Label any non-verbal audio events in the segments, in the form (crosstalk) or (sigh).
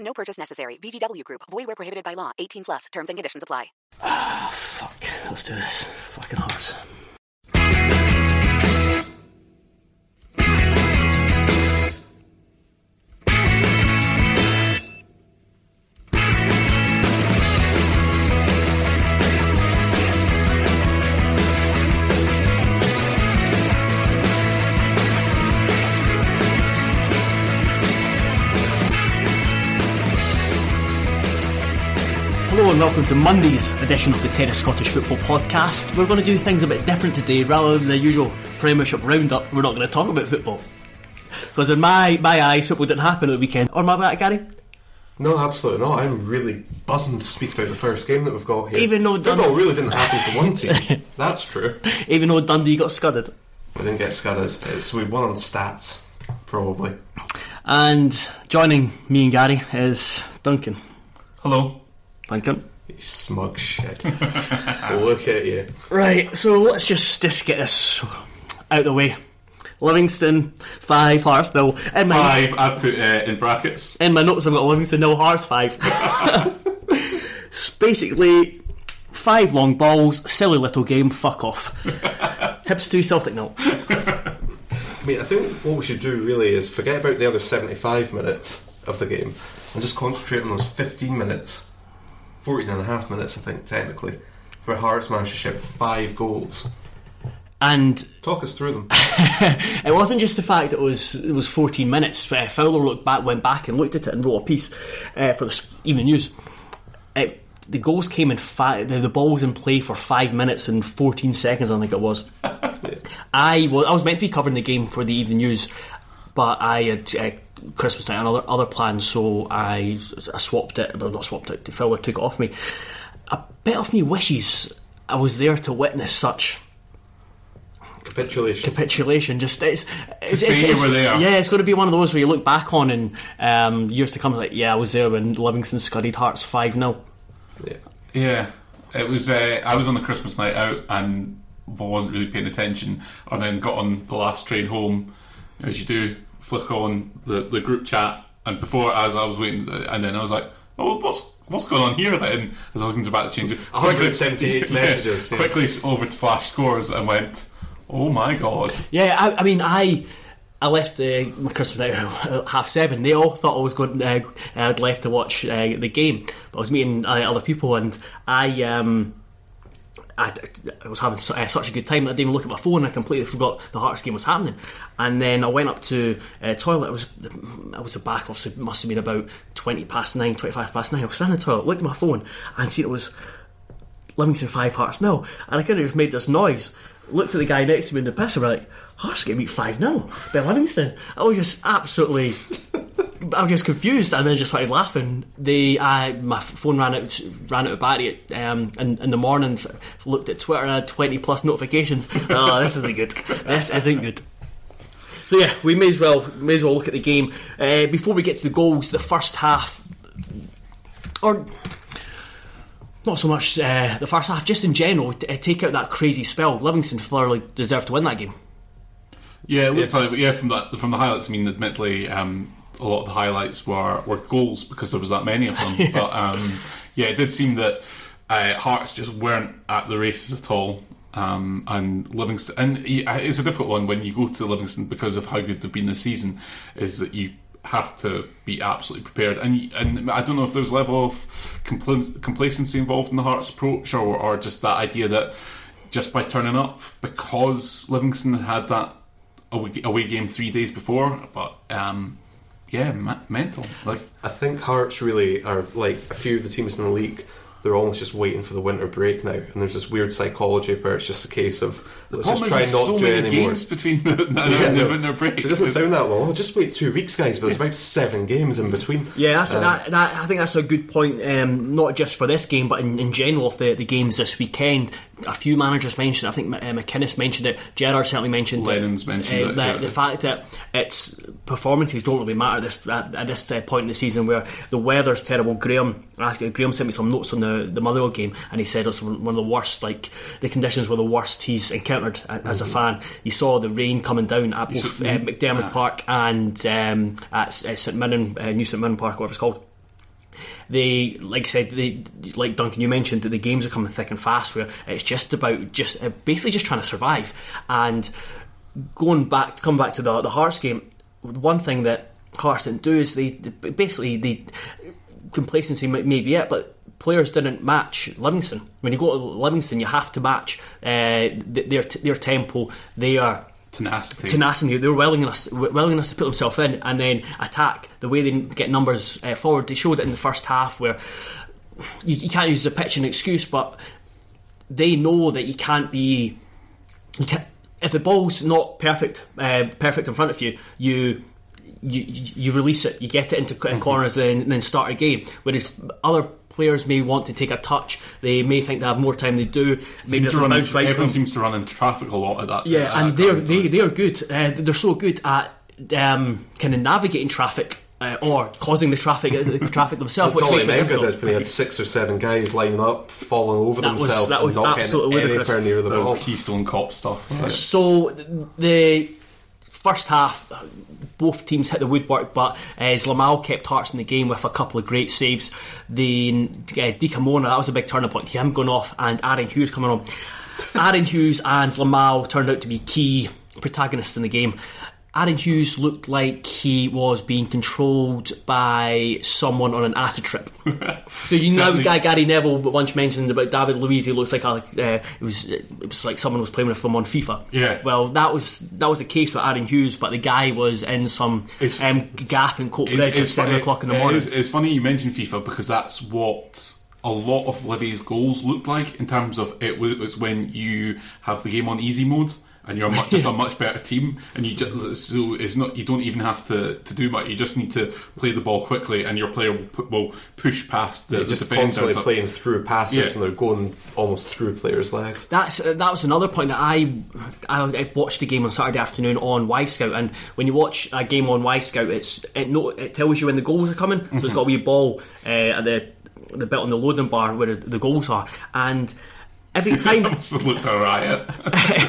No purchase necessary. VGW Group. Void where prohibited by law. 18 plus. Terms and conditions apply. Ah, fuck. Let's do this. Fucking hearts. And welcome to Monday's edition of the Terrace Scottish Football Podcast. We're going to do things a bit different today. Rather than the usual Premiership roundup, we're not going to talk about football. (laughs) Because in my, my eyes, football didn't happen at the weekend. Or am I right, Gary? No, absolutely not. I'm really buzzing to speak about the first game that we've got here. Even though Dun- football really didn't happen for one team. (laughs) That's true. Even though Dundee got scudded. We didn't get scudded. It's we won on stats, probably. And joining me and Gary is Duncan. Hello. Duncan. You smug shit. (laughs) Look at you. Right, so let's just, just get this out of the way. Livingston, 5, Hearts, nil. In my, Five. I've put uh, in brackets. in my notes I've got Livingston, nil, Hearts, 5. (laughs) It's basically, five long balls, silly little game, fuck off. (laughs) Hibs 2, Celtic nil. I mean, I think what we should do really is forget about the other 75 minutes of the game and just concentrate on those 15 minutes, 14 and a half minutes, I think, technically, where Hearts managed to ship five goals. And Talk us through them. (laughs) it wasn't just the fact that it was it was 14 minutes. Uh, Fowler looked back, went back and looked at it and wrote a piece uh, for the Evening News. It, the goals came in five. The, the ball was in play for five minutes and 14 seconds. I think it was. (laughs) I was I was meant to be covering the game for the Evening News, but I had uh, Christmas night and other other plans, so I, I swapped it. Well, not swapped it. Fowler took it off me. A bit of me wishes I was there to witness such Capitulation. capitulation. Just it's, it's, say it's, you it's- were there. Yeah, it's going to be one of those where you look back on in um, years to come, like yeah, I was there when Livingston scudded Hearts five 0 Yeah. Yeah. It was. Uh, I was on the Christmas night out and wasn't really paying attention, and then got on the last train home, as you do, flick on the, the group chat, and before as I was waiting, and then I was like, oh, what's what's going on here then? As I was looking to back to change it, 178 (laughs) messages, yeah. Quickly over to flash scores and went, oh my god. Yeah, I, I mean, I I left uh, my Christmas night at half seven. They all thought I was going. Uh, I'd left to watch uh, the game, but I was meeting uh, other people, and I. Um, I, I was having uh, such a good time that I didn't even look at my phone. I completely forgot the Hearts game was happening, and then I went up to uh, toilet. I was I was the back of it must have been about twenty past nine, 25 past nine. I was standing in the toilet, looked at my phone, and seen it was Livingston five Hearts nil, and I kind of just made this noise. Looked at the guy next to me in the piss, and we're like, Hearts get beat five 0 by Livingston. I was just absolutely. I was just confused and then just started laughing. They, I, my phone ran out, ran out of battery um, in, in the morning. Looked at Twitter and had twenty plus notifications. oh, this isn't good. This isn't good. So yeah, we may as well may as well look at the game uh, before we get to the goals. The first half or not so much uh, the first half, just in general, t- uh, take out that crazy spell. Livingston thoroughly deserved to win that game. Yeah, it looked like, but yeah, from that from the highlights. I mean, admittedly, um, a lot of the highlights were, were goals because there was that many of them. (laughs) But um, yeah, it did seem that uh, Hearts just weren't at the races at all. Um, and Livingston, and it's a difficult one when you go to Livingston because of how good they've been this season. Is that you have to be absolutely prepared, and and I don't know if there's a level of compl- complacency involved in the Hearts approach, or or just that idea that just by turning up because Livingston had that away, away game three days before, but um, yeah, ma- mental. Like I think Hearts really are like a few of the teams in the league. They're almost just waiting for the winter break now, and there's this weird psychology where it's just a case of let's just try is not so do many anymore. games between (laughs) the, the, Yeah, the winter break. So it doesn't sound that long. Just wait two weeks, guys. But there's about seven games in between. Yeah, that's, Um, that, that, I think that's a good point, um, not just for this game, but in, in general of the, the games this weekend. A few managers mentioned, I think uh, McInnes mentioned it, Gerrard certainly mentioned Lennon's it. mentioned uh, it, the, yeah. the fact that its performances don't really matter this, at, at this uh, point in the season where the weather's terrible. Graham asked, Graham sent me some notes on the, the Motherwell game, and he said it's one of the worst, like, the conditions were the worst he's encountered as a fan. You saw the rain coming down at both uh, McDiarmid Yeah. Park and um, at uh, St Mirren, uh, New St Mirren Park, whatever it's called. They, like I said, they, like Duncan, you mentioned that the games are coming thick and fast, where it's just about just uh, basically just trying to survive. And going back, to come back to the the Hearts game, one thing that Hearts didn't do is they, they basically the complacency may, may be it, but players didn't match Livingston. When you go to Livingston, you have to match uh, th- their their tempo, their tenacity. tenacity. They were willingness, willingness to put themselves in and then attack. The way they get numbers uh, forward, they showed it in the first half where you, you can't use the pitch an excuse, but they know that you can't be. You can't, if the ball's not perfect, uh, perfect in front of you, you. You, you release it, you get it into Mm-hmm. corners, then then start a game. Whereas other players may want to take a touch, they may think they have more time. They do. Maybe Seems to run bounce into- from everyone seems to run into traffic a lot at that. yeah, at and that they're they they're good. Uh, they're so good at um, kind of navigating traffic uh, or causing the traffic the traffic themselves, That's which Dolly makes it Menga difficult. did when he had six or seven guys lining up, falling over That was- themselves, that was and not absolutely ludicrous. anywhere near the That ball. was Keystone Cop stuff. right? So the first half, both teams hit the woodwork, but uh, Zlamal kept Hearts in the game with a couple of great saves. The uh, Dikamona, that was a big turning point. Him going off and Aaron Hughes coming on. Aaron Hughes and Zlamal turned out to be key protagonists in the game. Aaron Hughes looked like he was being controlled by someone on an acid trip. (laughs) so you know, guy Gary Neville once mentioned about David Luiz. He looks like a, uh, it was it was like someone was playing with him on FIFA. Yeah. Well, that was that was the case with Aaron Hughes, but the guy was in some It's- um, gaff in It's- Bridge at seven o'clock in the it morning. is- it's funny you mentioned FIFA because that's what a lot of Livy's goals looked like in terms of it was, was when you have the game on easy mode and you're much, just a (laughs) much better team and you just so it's not you don't even have to, to do much you just need to play the ball quickly and your player will, pu- will push past the, They're the just constantly So- playing through passes Yeah. and they're going almost through players' legs. That's uh, that was another point that I, I I watched the game on Saturday afternoon on Wyscout, and when you watch a game on Wyscout, it's it, no, it tells you when the goals are coming. So it's got a wee ball uh, at the the bit on the loading bar where the goals are, and every time. Must have looked a riot.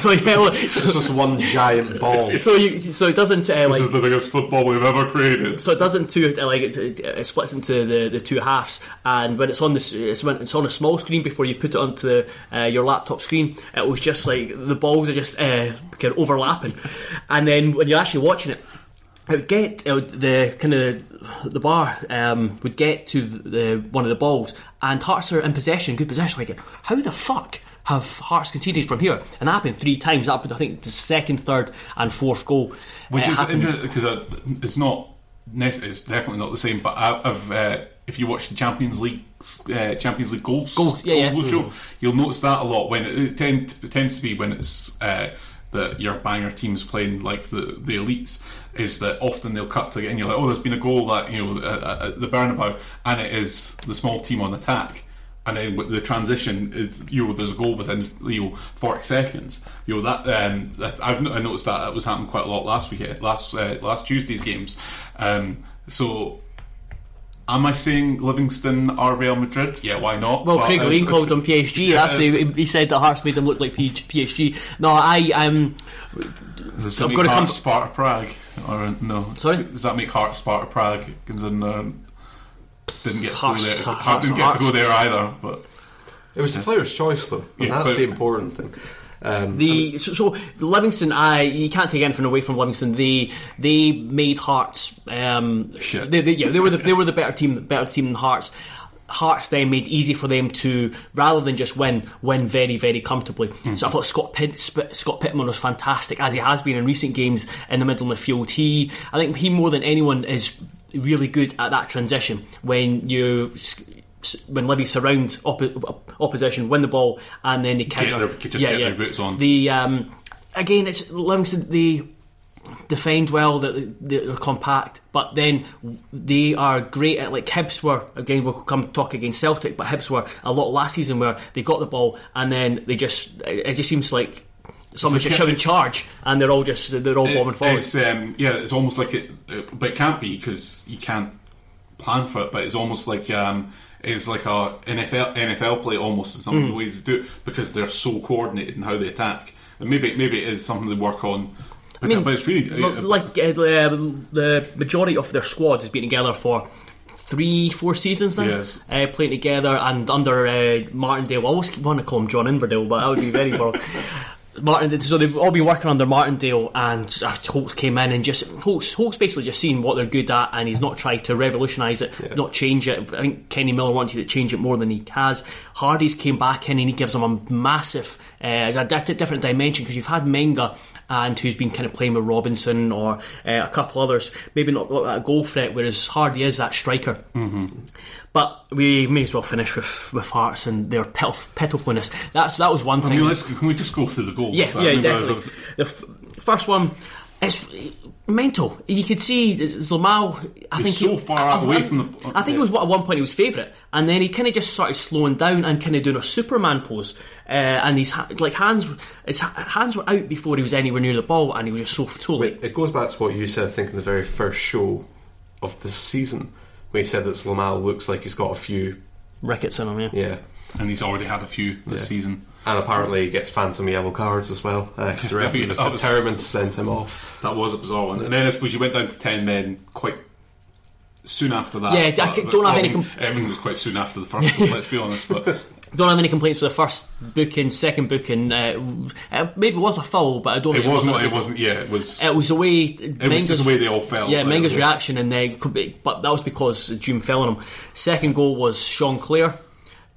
Well, yeah, well, It's just one giant ball. (laughs) so you so it doesn't uh, this is the biggest football we've ever created. so it does into uh, like it, it, it splits into the, the two halves, and when it's on this, it's when it's on a small screen before you put it onto uh, your laptop screen. It was just like the balls are just uh, kind of overlapping, and then when you're actually watching it. It would get it would, the kind of the bar um, would get to the one of the balls, and Hearts are in possession, good possession. Like, how the fuck have Hearts conceded from here? And that happened three times. That happened, I think, the second, third, and fourth goal. Which uh, is happened. interesting because it's not. It's definitely not the same. But I- I've, uh, if you watch the Champions League, uh, Champions League goals, Goal, yeah, yeah. goal show, you'll notice that a lot when it, it, tend, it tends to be when it's uh, that your banger teams playing like the the elites. Is that often they'll cut to it and you're like, oh, there's been a goal that you know at, the Bernabeu, and it is the small team on attack and then with the transition, it, you know, there's a goal within you know 40 seconds. You know that um, I've I noticed that that was happening quite a lot last week, last uh, last Tuesday's games. Um, so Am I saying Livingston are Real Madrid? Yeah, why not? Well, But Craig it's- Lean called them PSG. (laughs) Yeah, That's the, he said that Hearts made them look like P- PSG. No, I um, Does I'm gonna come- Hearts Sparta Prague? Or no? Sorry? Does that make Hearts Sparta Prague? Considering uh, didn't get to Hearts- go there. Hearts- didn't get to go there either. But It was the player's choice, though, and Yeah, that's but- the important thing. Um, The so, so Livingston, I you can't take anything away from Livingston. They they made Hearts. Um. They, they, yeah, they were the, they were the better team, better team than Hearts. Hearts then made easy for them to rather than just win, win very very comfortably. So I thought Scott Pitt, Scott Pittman was fantastic as he has been in recent games in the middle of the field. He I think he more than anyone is really good at that transition when you. When Livy surround oppo- opposition, win the ball, and then they counter. their- just get their boots on. The um, again, it's Livingston. They defend well, that they're compact, but then they are great at like Hibs were. Again, we'll come talk against Celtic, but Hibs were a lot last season where they got the ball and then they just it just seems like someone It's just shouting charge and they're all just they're all bombing It- forward. It's, um, yeah, it's almost like it, it- but it can't be because you can't plan for it. But it's almost like um, it's like a NFL NFL play almost in some Hmm. of the ways they do it because they're so coordinated in how they attack. And maybe maybe it is something they work on. But, mean, but it's really like uh, the, the majority of their squad has been together for three, four seasons now, Yes. uh, playing together and under uh, Martindale. I always want to call him John Inverdale, but that would be very (laughs) wrong. Martin, so they've all been working under Martindale, and uh, Holtz came in and just Holtz, Holtz basically just seen what they're good at, and he's not tried to revolutionise it, not change it. I think Kenny Miller wanted to change it more than he has. Hardie's came back in and he gives them a massive, uh, it's a different dimension because you've had Menga and who's been kind of playing with Robinson or uh, a couple others, maybe not got that goal threat, whereas Hardie is that striker. Mm-hmm. But we may as well finish with, with Hearts and their pitif- pitifulness. That's that was one I thing. mean, can we just go through the goals? Yeah, I yeah, definitely. The f- first one, it's mental. You could see Zlamal. I He's think so he- far I- away I- from the- I think it was what at one point he was favourite, and then he kind of just started slowing down and kind of doing a Superman pose. Uh, and his ha- like hands, his ha- hands were out before he was anywhere near the ball, and he was just so so late. It goes back to what you said, I think, in the very first show of the season, when you said that Zlamal looks like he's got a few, Rickets in him, yeah. yeah. and he's already had a few this Yeah. season. And apparently he gets phantom yellow cards as well, because the (laughs) referee was determined to send him off. That was a bizarre one. And then I suppose you went down to 10 men quite soon after that. Yeah, But- c- but- don't have I any com- everything was quite soon after the first one, let's be honest. But (laughs) Don't have any complaints with the first booking, second booking. Uh, uh, maybe it was a foul, but I don't it think wasn't, a it wasn't, yeah, it was. It was the way it was just the way they all felt. Yeah, like, Menga's reaction, and then could be- but that was because Djoum fell on him. Second goal was Sean Clare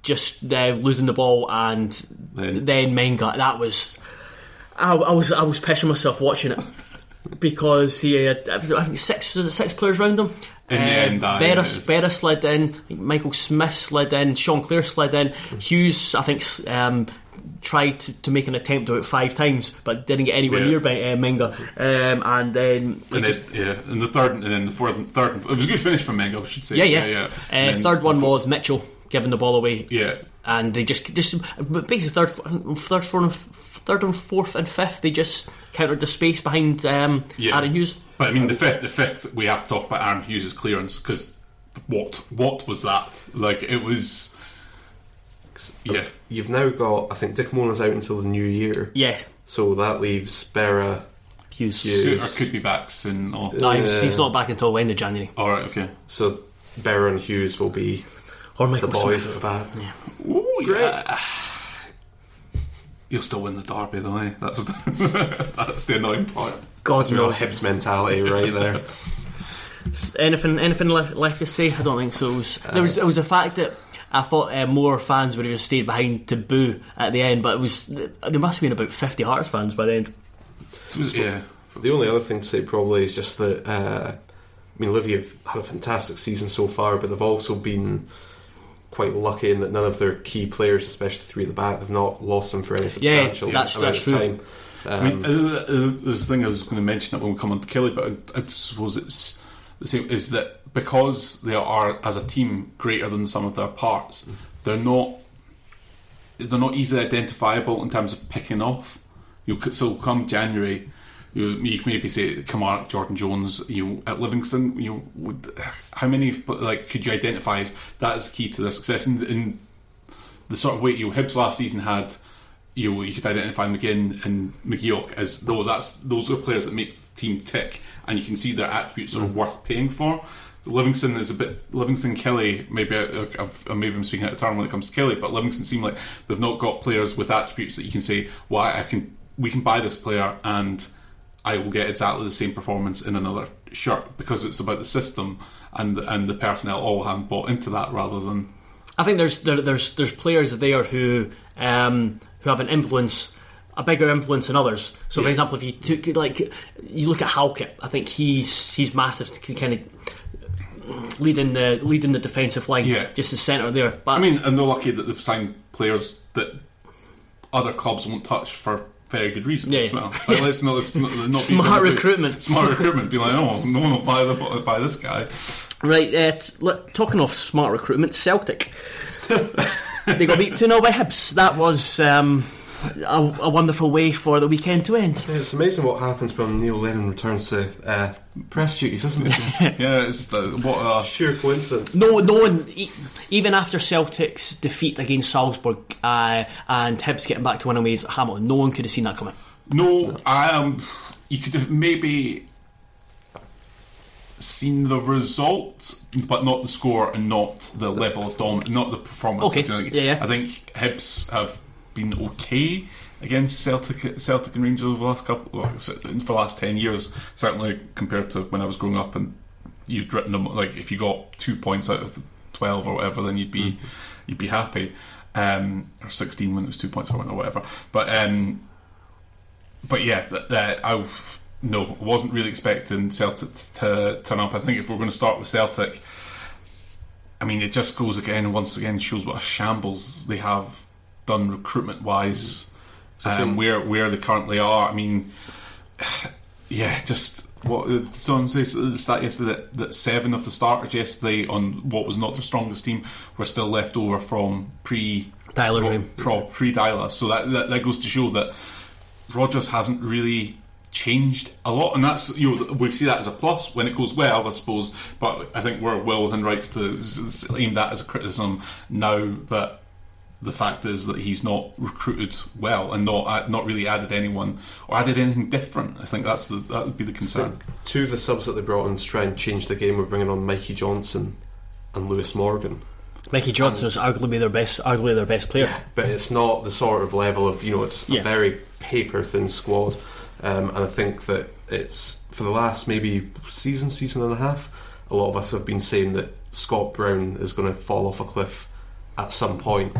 just uh, losing the ball, and Then- then, Menga. That was I, I was I was pissing myself watching it because he had I think six was it six players around him. In the end, aye, Berra, it slid in, Michael Smith slid in, Sean Clare slid in, Hughes I think um, tried to, to make an attempt about five times but didn't get anywhere Yeah. near by, uh, Menga, um, and then he And just then, yeah, and the third, and then the fourth, and third. It was a good finish from Menga, I should say. Yeah, yeah. yeah. Uh, And then- third one was Mitchell giving the ball away. Yeah. and they just just basically third, third, fourth, and third and fourth and fifth they just countered the space behind um, Yeah. Aaron Hughes. But I mean, the fifth, the fifth, we have to talk about Aaron Hughes' clearance because what, what was that? Like it was, yeah, You've now got, I think, Dick Mona's out until the new year, Yeah, so that leaves Berra. Hughes. Hughes. Souttar could be back soon. Or, No, he's, he's not back until the end of January. all right, okay. So Berra and Hughes will be Or the Michael boys Smith. at the back. Ooh, yeah. You'll still win the derby, though. Eh? That's (laughs) that's the annoying part. God Real knows. Hibs mentality right there. (laughs) Anything, anything left, left to say? I don't think so. It was, there was, it was the fact that I thought uh, more fans would have just stayed behind to boo at the end, but it was there must have been about fifty Hearts fans by the end. Yeah, The only other thing to say probably is just that uh, I mean, Livy have had a fantastic season so far, but they've also been quite lucky in that none of their key players, especially three at the back, they've not lost them for any substantial that's- amount that's of true. time. I Um, mean, uh, uh, there's a thing I was going to mention it when we come on to Kelly, but I, I suppose it's the same. Is that because they are as a team greater than some of their parts, they're not they're not easily identifiable in terms of picking off. You could so come January, You, you can maybe say Kamara, Jordan Jones. You know, at Livingston, you know, would, how many like could you identify as that is key to their success? In, in the sort of way you know, Hibs last season had, you know, you could identify McGinn and McGeoch as though that's those are players that make the team tick, and you can see their attributes are mm-hmm. worth paying for. Livingston is a bit Livingston Kelly. Maybe I, I've, maybe I'm speaking out of turn when it comes to Kelly, but Livingston seem like they've not got players with attributes that you can say, "Well, I can we can buy this player and I will get exactly the same performance in another shirt because it's about the system and and the personnel all haven't bought into that rather than I think there's there, there's there's players there who um, who have an influence, a bigger influence than others. So, for example, if you took like you look at Halkett, I think he's he's massive, to kind of leading the leading the defensive line, Yeah. just the centre there. But I mean, and they're lucky that they've signed players that other clubs won't touch for very good reason Yeah. as well. Like, let's not, let's not, not be- (laughs) Smart recruitment. Smart recruitment. Be like, oh, no one will buy, the, buy this guy. Right, uh, t- look, talking of smart recruitment, Celtic. (laughs) they got beat 2 0 by Hibs. That was um, a, a wonderful way for the weekend to end. Yeah, it's amazing what happens when Neil Lennon returns to uh, press duties, isn't it? (laughs) Yeah, it's the, what a Sheer coincidence. No, no one, e- even after Celtic's defeat against Salzburg uh, and Hibs getting back to winning ways at Hamilton, no one could have seen that coming. No, I um, you could have maybe seen the result, but not the score and not the level of dom, not the performance. Okay, I think, yeah, yeah. I think Hibs have been okay against Celtic, Celtic and Rangers over the last couple, well, for the last ten years. Certainly compared to when I was growing up, and you'd written them like if you got two points out of the twelve or whatever, then you'd be you'd be happy. Um, or sixteen when it was two points or whatever. But um, but yeah, that, that I no, I wasn't really expecting Celtic to turn up. I think if we're going to start with Celtic, I mean, it just goes again, once again, shows what a shambles they have done recruitment wise, um, where where they currently are. I mean, (sighs) yeah, just what did someone says at the start yesterday that, that seven of the starters yesterday on what was not their strongest team were still left over from pre Deila's reign. pro pre Deila. So that, that that goes to show that Rodgers hasn't really changed a lot, and that's you know we see that as a plus when it goes well, I suppose. But I think we're well within rights to s- s- aim that as a criticism now that the fact is that he's not recruited well and not not really added anyone or added anything different. I think that's the that would be the concern. Two of the subs that they brought in to try and change the game were bringing on Mikey Johnston and Lewis Morgan. Mikey Johnston is arguably their best, arguably their best player. but it's not the sort of level of you know it's Yeah. a very paper thin squad um, and I think that it's for the last maybe season season and a half a lot of us have been saying that Scott Brown is going to fall off a cliff at some point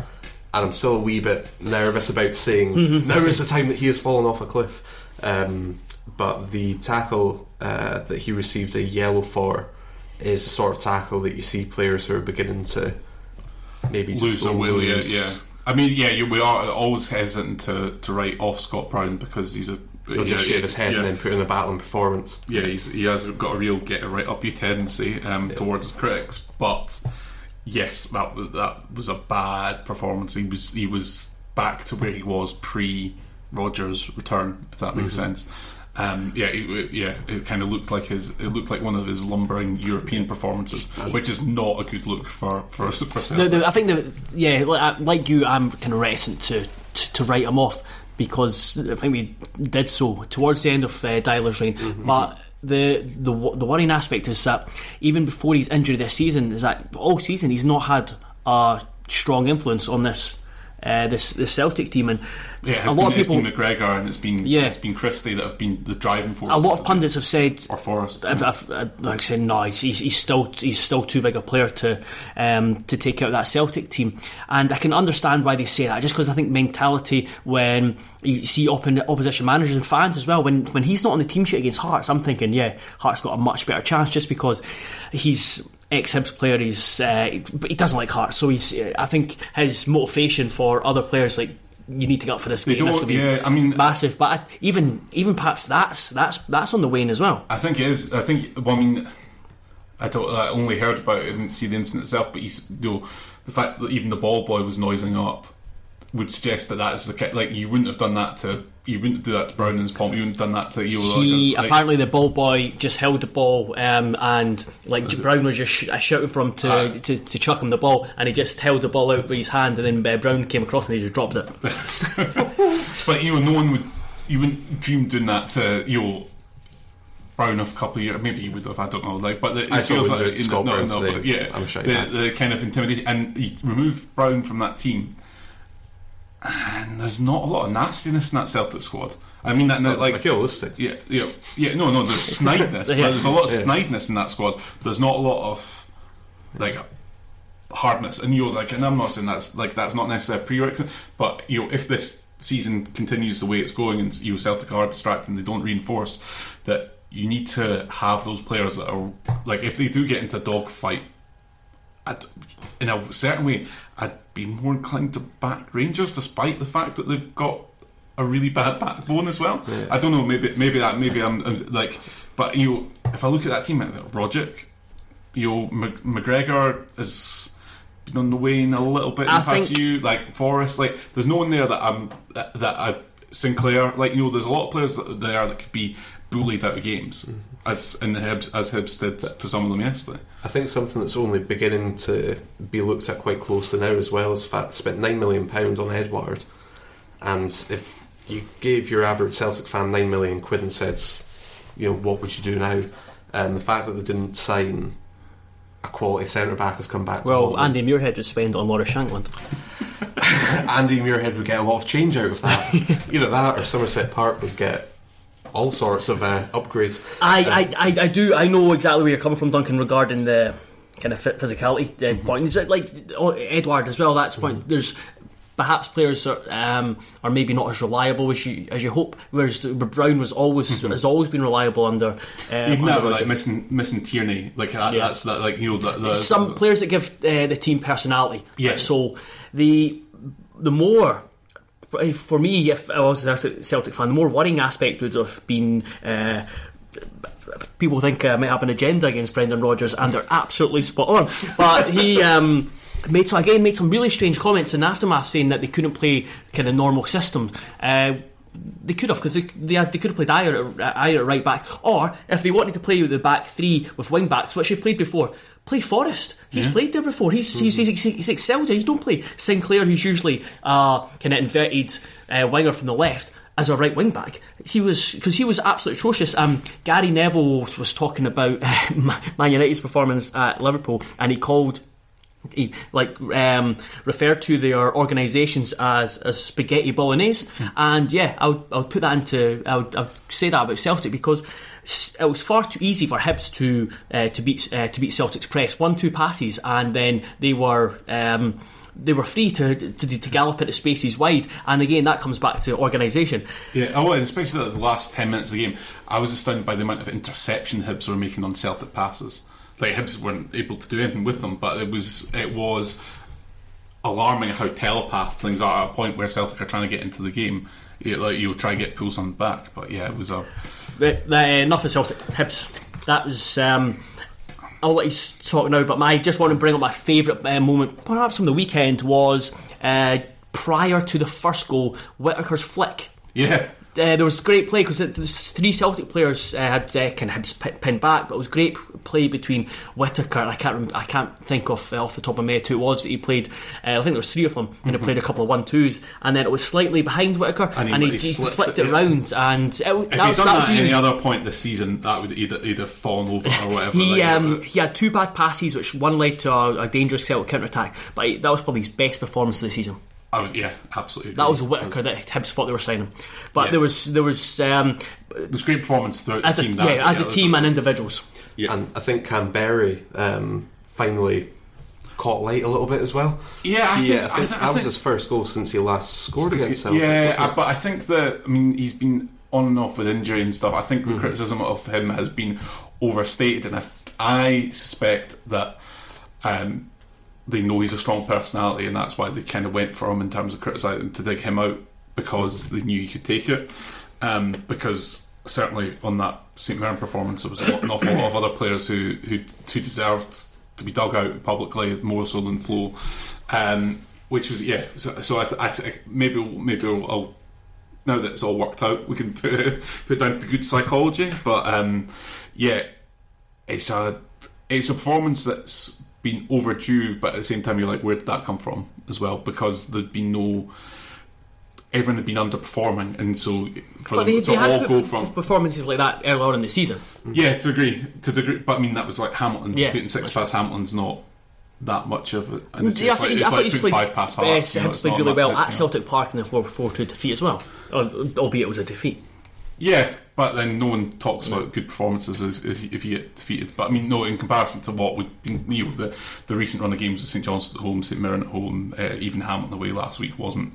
and I'm still a wee bit nervous about saying now is the time that he has fallen off a cliff um, but the tackle uh, that he received a yellow for is the sort of tackle that you see players who are beginning to maybe lose slowly will, yeah, yeah. I mean, yeah, you, we are always hesitant to, to write off Scott Brown because he's a He'll just yeah, shave his head yeah. and then put in a battling performance. yeah, he's, he has got a real get it right up you tendency um, towards his critics. But yes, that was- that was a bad performance. He was he was back to where he was pre Rodgers' return, if that makes sense. Um, yeah, it, yeah, it kind of looked like his. It looked like one of his lumbering European performances, which is not a good look for for for the, I think the yeah, like, uh, like you, I'm kind of reticent to, to to write him off because I think we did so towards the end of uh, Deila's reign. But the the the worrying aspect is that even before his injury this season, is that all season he's not had a strong influence on this. Uh, this this Celtic team and Yeah, a lot been, of people, It's been McGregor and it's been Yeah. it's been Christie that have been the driving force. a lot of pundits have said or Forrest. I've, I've, uh, like I said, no, he's, he's, still he's still too big a player to um, to take out that Celtic team, and I can understand why they say that. Just because I think mentality when you see oppo- opposition managers and fans as well, when when he's not on the team sheet against Hearts, I'm thinking, yeah, Hearts got a much better chance just because he's ex Hibs player. He's uh, but he doesn't like Hearts, so he's. uh, I think his motivation for other players like. You need to get up for this They game. This will be yeah, I mean- massive. But I, even even perhaps that's that's that's on the wane as well. I think it is. I think. Well, I mean, I. I only heard about it and see the incident itself, but he's, you know, the fact that even the ball boy was noising up would suggest that that is the ki- like you wouldn't have done that to you wouldn't do that to Brown and his Palm. You wouldn't have done that to you. he like, apparently the ball boy just held the ball um, and like Brown was just sh- uh, shouting for him to, Aye. to to chuck him the ball and he just held the ball out with his hand and then uh, Brown came across and he just dropped it. (laughs) But you know, no one would you wouldn't dream doing that to you know Brown of a couple of years. Maybe he would have. I don't know. Like, but it I feels still wouldn't do like it to Scott Brown today. but yeah, I'm sure the, the kind of intimidation and you remove Brown from that team, and there's not a lot of nastiness in that Celtic squad. I mean that That's like McAllister. yeah, yeah, yeah. No, no. There's (laughs) snideness. Yeah. There's a lot of snideness in that squad. There's not a lot of like hardness. And you know, like, and I'm not saying that's like that's not necessarily a prerequisite. But you know, if this season continues the way it's going, and you know, Celtic are distracted, and they don't reinforce that. You need to have those players that are like if they do get into a dog fight, I'd, in a certain way, I'd be more inclined to back Rangers, despite the fact that they've got a really bad backbone as well. I don't know. Maybe maybe that maybe I'm, I'm like, but you know, if I look at that team, like Rogic, you know, McGregor has been on the wane a little bit in I the past think- few. Like Forrest, like there's no one there that I'm that, that I Sinclair, like you know, there's a lot of players that there that could be bullied out of games, mm-hmm. As in the Hibs as Hibs did to some of them yesterday. I think something that's only beginning to be looked at quite closely now as well is the fact they spent nine million pound on Edouard, and if you gave your average Celtic fan nine million quid and said, you know, what would you do now? And the fact that they didn't sign a quality centre back has come back. To Well, haunt them. Andy Muirhead would spend on Lawrence Shankland. (laughs) Andy Muirhead would get a lot of change out of that. (laughs) Either that or Somerset Park would get all sorts of uh, upgrades. I, I, I, I do. I know exactly where you're coming from, Duncan, regarding the kind of physicality uh, Mm-hmm. point. Is it like oh, Edouard as well? That's point. There's perhaps players are, um, are maybe not as reliable as you as you hope. Whereas Brown was always has always been reliable under. Uh, Mm-hmm. Even that, like missing missing Tierney, like that, Yeah. that's that, like you know, the, the, some players that give uh, the team personality. Yeah. So the the more for me, if I was a Celtic- fan, the more worrying aspect would have been. Uh, people think I might have an agenda against Brendan Rodgers, and they're absolutely spot on. But he. (laughs) Um, Made again made some really strange comments in the aftermath saying that they couldn't play kind of normal system. Uh, they could have because they, they, had, they could have played Ajer at, Ajer at right back, or if they wanted to play with the back three with wing backs, which they've played before, play Forrest. He's played there before. He's, he's, he's, he's excelled there. You don't play Sinclair, who's usually uh, kind of inverted uh, winger from the left. As a right wing back, he was because he was absolutely atrocious. Um, Gary Neville was, talking about (laughs) Man United's performance at Liverpool, and he called like um, referred to their organisations as, as spaghetti bolognese, and yeah, I would, I would put that into I would, I would say that about Celtic because it was far too easy for Hibs to uh, to beat uh, to beat Celtic's press one two passes, and then they were. Um, they were free to, to to gallop into spaces wide, and again that comes back to organisation. Yeah, oh, and especially the last ten minutes of the game, I was astounded by the amount of interception Hibs were making on Celtic passes. Like Hibs weren't able to do anything with them, but it was it was alarming how telepath things are at a point where Celtic are trying to get into the game. You, like you'll try and get pull something back, but yeah, it was a But, uh, enough of Celtic Hibs. That was. Um, I'll let you talk now, but I just want to bring up my favourite uh, moment, perhaps from the weekend, was uh, prior to the first goal, Whittaker's flick. yeah. Uh, there was great play because three Celtic players uh, had uh, kind of pinned back, but it was great play between Whittaker. I can't rem- I can't think of uh, off the top of my head who it was that he played. Uh, I think there was three of them, and he played a couple of one twos, and then it was slightly behind Whittaker, And and he- he, he he flipped flipped it, it yeah. round, and it, If that he'd done that that at any other point this season, that would he'd, he'd have fallen over or whatever. He um, uh, he had two bad passes, which one led to a, a dangerous Celtic counter attack. But he, that was probably his best performance of the season. I would- yeah, absolutely. That was agree. Whittaker that Hibs thought they were signing. But Yeah. there was there was um, It was great performance throughout as the a team. yeah, that's- as a that was- team and individuals. Yeah. And I think Kamberi um, finally caught light a little bit as well. Yeah, I He, think- uh, I I think thi- I that was think- his first goal since he last scored against Celtic. Yeah, I, but I think that I mean he's been on and off with injury and stuff. I think Mm-hmm. the criticism of him has been overstated, and I, I suspect that um, they know he's a strong personality, and that's why they kind of went for him in terms of criticising to dig him out because they knew he could take it. Um, because certainly on that St Mirren performance, there was an awful lot of other players who who, who deserved to be dug out publicly more so than Flo. Um, which was yeah. So, so I, th- I th- maybe maybe I'll, I'll now that it's all worked out, we can (laughs) put put down to good psychology. But um, yeah, it's a it's a performance that's been overdue, but at the same time, you're like, where did that come from as well? Because there'd been no. Everyone had been underperforming, and so for But them they, to they all put go from performances like that earlier on in the season. yeah, to agree, to degree. But I mean, that was like Hamilton Yeah. putting six past Hamilton's not that much of it. And it's, Yeah, I it's thought like, I it's like he's played, five past uh, Hearts. you know, played really well big, at. Celtic Park in the 4 4 2 defeat as well, Al- albeit it was a defeat. Yeah, but then no one talks about good performances if, if, if you get defeated. But I mean, no, in comparison to what be, you know, the, the recent run of games with St John's at home, St Mirren at home, uh, even Hamilton away last week wasn't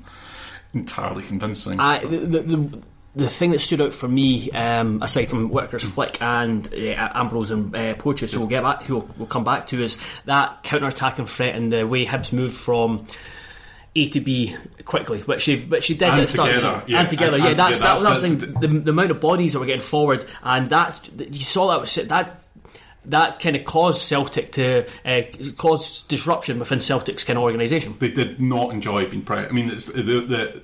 entirely convincing. I, the, the, the, the thing that stood out for me, um, aside from Whittaker's flick and uh, Ambrose and uh, who we'll get back, who we'll, we'll come back to, is that counter-attacking threat and the way Hibs moved from. A to B quickly, which she which she did And at the start of the together, yeah. and together, And- yeah. and- That's yeah, that, that's- that's, that's the, the, the amount of bodies that were getting forward, and that's you saw that was that that kind of caused Celtic to uh, cause disruption within Celtic's kind of organisation. they did not enjoy being pre I mean, it's the, the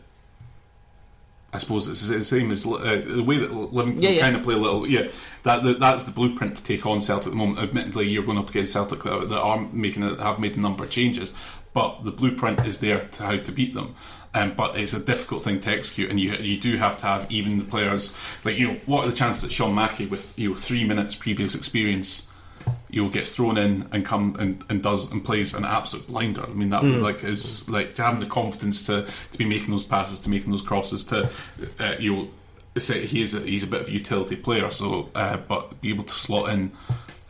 I suppose it's the same as uh, the way that Livingston Yeah, yeah. kind of play a little. Yeah, that, that that's the blueprint to take on Celtic at the moment. Admittedly, you're going up against Celtic that, that are making have made a number of changes, but the blueprint is there to how to beat them. Um, but it's a difficult thing to execute, and you you do have to have even the players. Like you know, what are the chances that Sean Mackie, with you know three minutes previous experience, you know, gets thrown in and come and, and does and plays an absolute blinder. I mean, that Hmm. like is like having the confidence to, to be making those passes, to making those crosses, to uh, you know, say he is a, he's a bit of a utility player. So, uh, but be able to slot in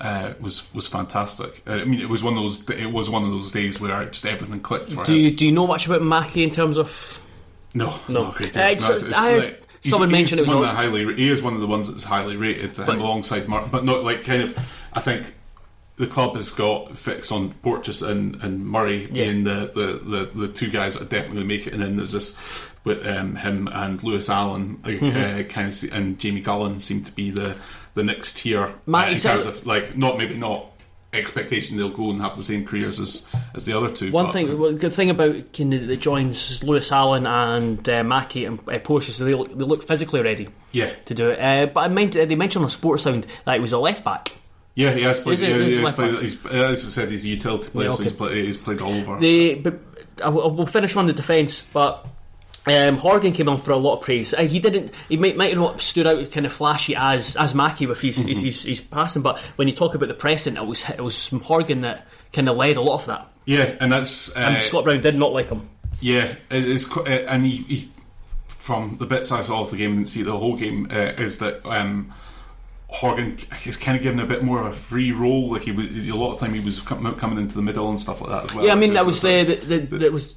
uh, was was fantastic. Uh, I mean, it was one of those it was one of those days where just everything clicked for Do you do you know much about Mackie in terms of? No, No. no, great deal. it's- No, it's- it's I- like- he's- someone mentioned it was one that highly. He is one of the ones that's highly rated, him alongside Mark, but not like kind of. I think the club has got fixed on Porteous and, and Murray Yeah. being the, the, the, the two guys that definitely make it, and then there's this with um, him and Lewis Allen, uh, Mm-hmm. uh, kind of, and Jamie Gullan seem to be the the next tier. Matt, uh, in terms of like not maybe not expectation they'll go and have the same careers as as the other two. One but- thing, well, good thing about Kennedy that joins Lewis Allen and uh, Mackey and uh, Porsche, so they look, they look physically ready yeah, to do it. Uh, but I meant they mentioned on Sportsound that he was a left back. Yeah, he has played. Is it- yeah, is he left played he's, as I said, he's a utility player, Yeah, so he's okay. played, he's played all over. They, but I will, we'll finish on the defence, but. Um, Horgan came on for a lot of praise. Uh, he didn't. He might, might have not stood out kind of flashy as as Mackie with his, Mm-hmm. his, his, his passing, but when you talk about the pressing, it was it was Horgan that kind of led a lot of that. yeah, and that's uh, And Scott Brown did not like him. yeah, it is, uh, and he, he from the bits I saw of the game and see the whole game uh, is that um, Horgan is kind of given a bit more of a free role. Like he was a lot of time he was com- coming into the middle and stuff like that as well. Yeah, I mean that was uh, the, the, that was.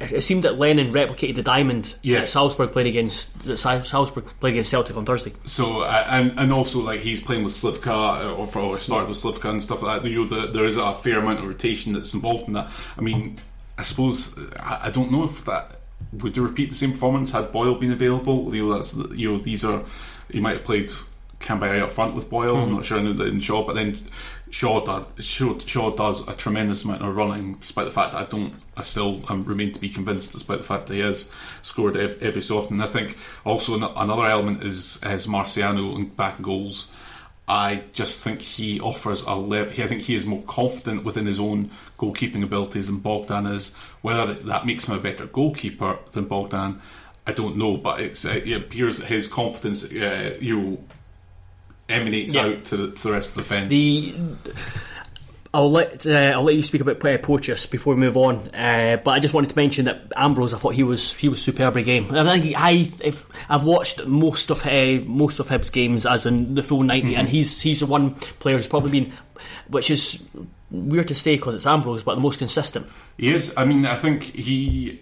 It seemed that Lennon replicated the diamond Yeah. that Salzburg played against that Salzburg played against Celtic on Thursday. So uh, and and also like he's playing with Slivka uh, or, for, or started with Slivka and stuff like that. You know, the, there is a fair amount of rotation that's involved in that. I mean, I suppose I, I don't know if that would you repeat the same performance had Boyle been available. You know, that's you know these are he might have played Kamberi up front with Boyle. I'm not sure in, in Shaw, but then Shaw does, Shaw, Shaw does a tremendous amount of running, despite the fact that I don't, I still um, remain to be convinced, despite the fact that he has scored ev- every so often. And I think also an- another element is is Marciano and back goals. I just think he offers a le- I think he is more confident within his own goalkeeping abilities than Bogdan is. Whether that makes him a better goalkeeper than Bogdan, I don't know. But it's, it appears that his confidence, uh, you know, emanates Yeah. out to the, to the rest of the fence. The I'll let uh, I'll let you speak about uh, before we move on. Uh, but I just wanted to mention that Ambrose, I thought he was he was superb in the game. I think he- I if I've watched most of uh, most of Hibs games as in the full 90 and he's he's the one player who's probably been, which is weird to say because it's Ambrose, but the most consistent. He is. I mean, I think he.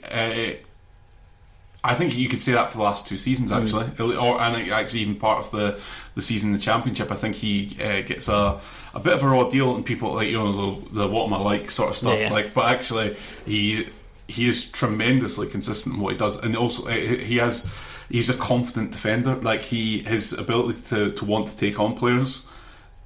I think you could say that for the last two seasons, actually, or and actually even part of the the season in the championship. I think he uh, gets a a bit of a raw deal, and people like you know the, the what am I like sort of stuff. Yeah, yeah. Like, but actually, he he is tremendously consistent in what he does, and also uh, he has he's a confident defender. Like he his ability to to want to take on players.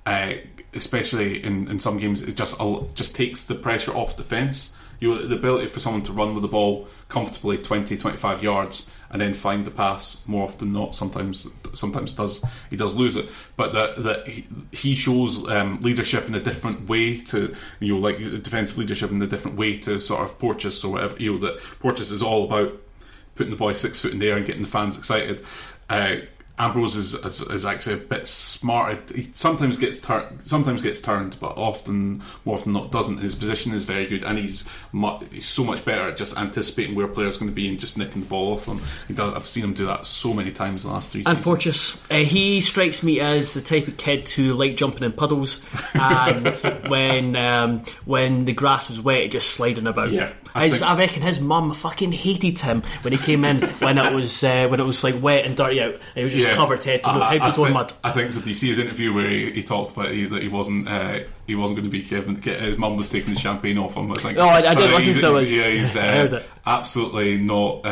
Uh, especially in, in some games, it just just takes the pressure off defence. You know, the ability for someone to run with the ball comfortably 20, 25 yards and then find the pass more often not. Sometimes, sometimes does he does lose it, but that that he, he shows um, leadership in a different way to you know like defensive leadership in a different way to sort of Porteous or whatever. You know that Porteous is all about putting the boy six foot in the air and getting the fans excited. Uh, Ambrose is, is, is actually a bit smart. He sometimes gets turned, sometimes gets turned, but often, more often not, doesn't. His position is very good, and he's mu- he's so much better at just anticipating where a players going to be and just nicking the ball off them. Does, I've seen him do that so many times in the last three. And seasons. Porteous, uh, he strikes me as the type of kid who liked jumping in puddles, (laughs) and when um, when the grass was wet, just sliding about. Yeah, I His- think- I reckon his mum fucking hated him when he came in (laughs) when it was uh, when it was like wet and dirty out. He was just Yeah. covered head to toe, I- head to toe in mud. I think so. Did you see his interview where he, he talked about he, that he wasn't uh, he wasn't going to be given his mum was taking the champagne off him. I think. Oh, I- I did So listen he's, to it. Yeah, he's (laughs) uh, absolutely not.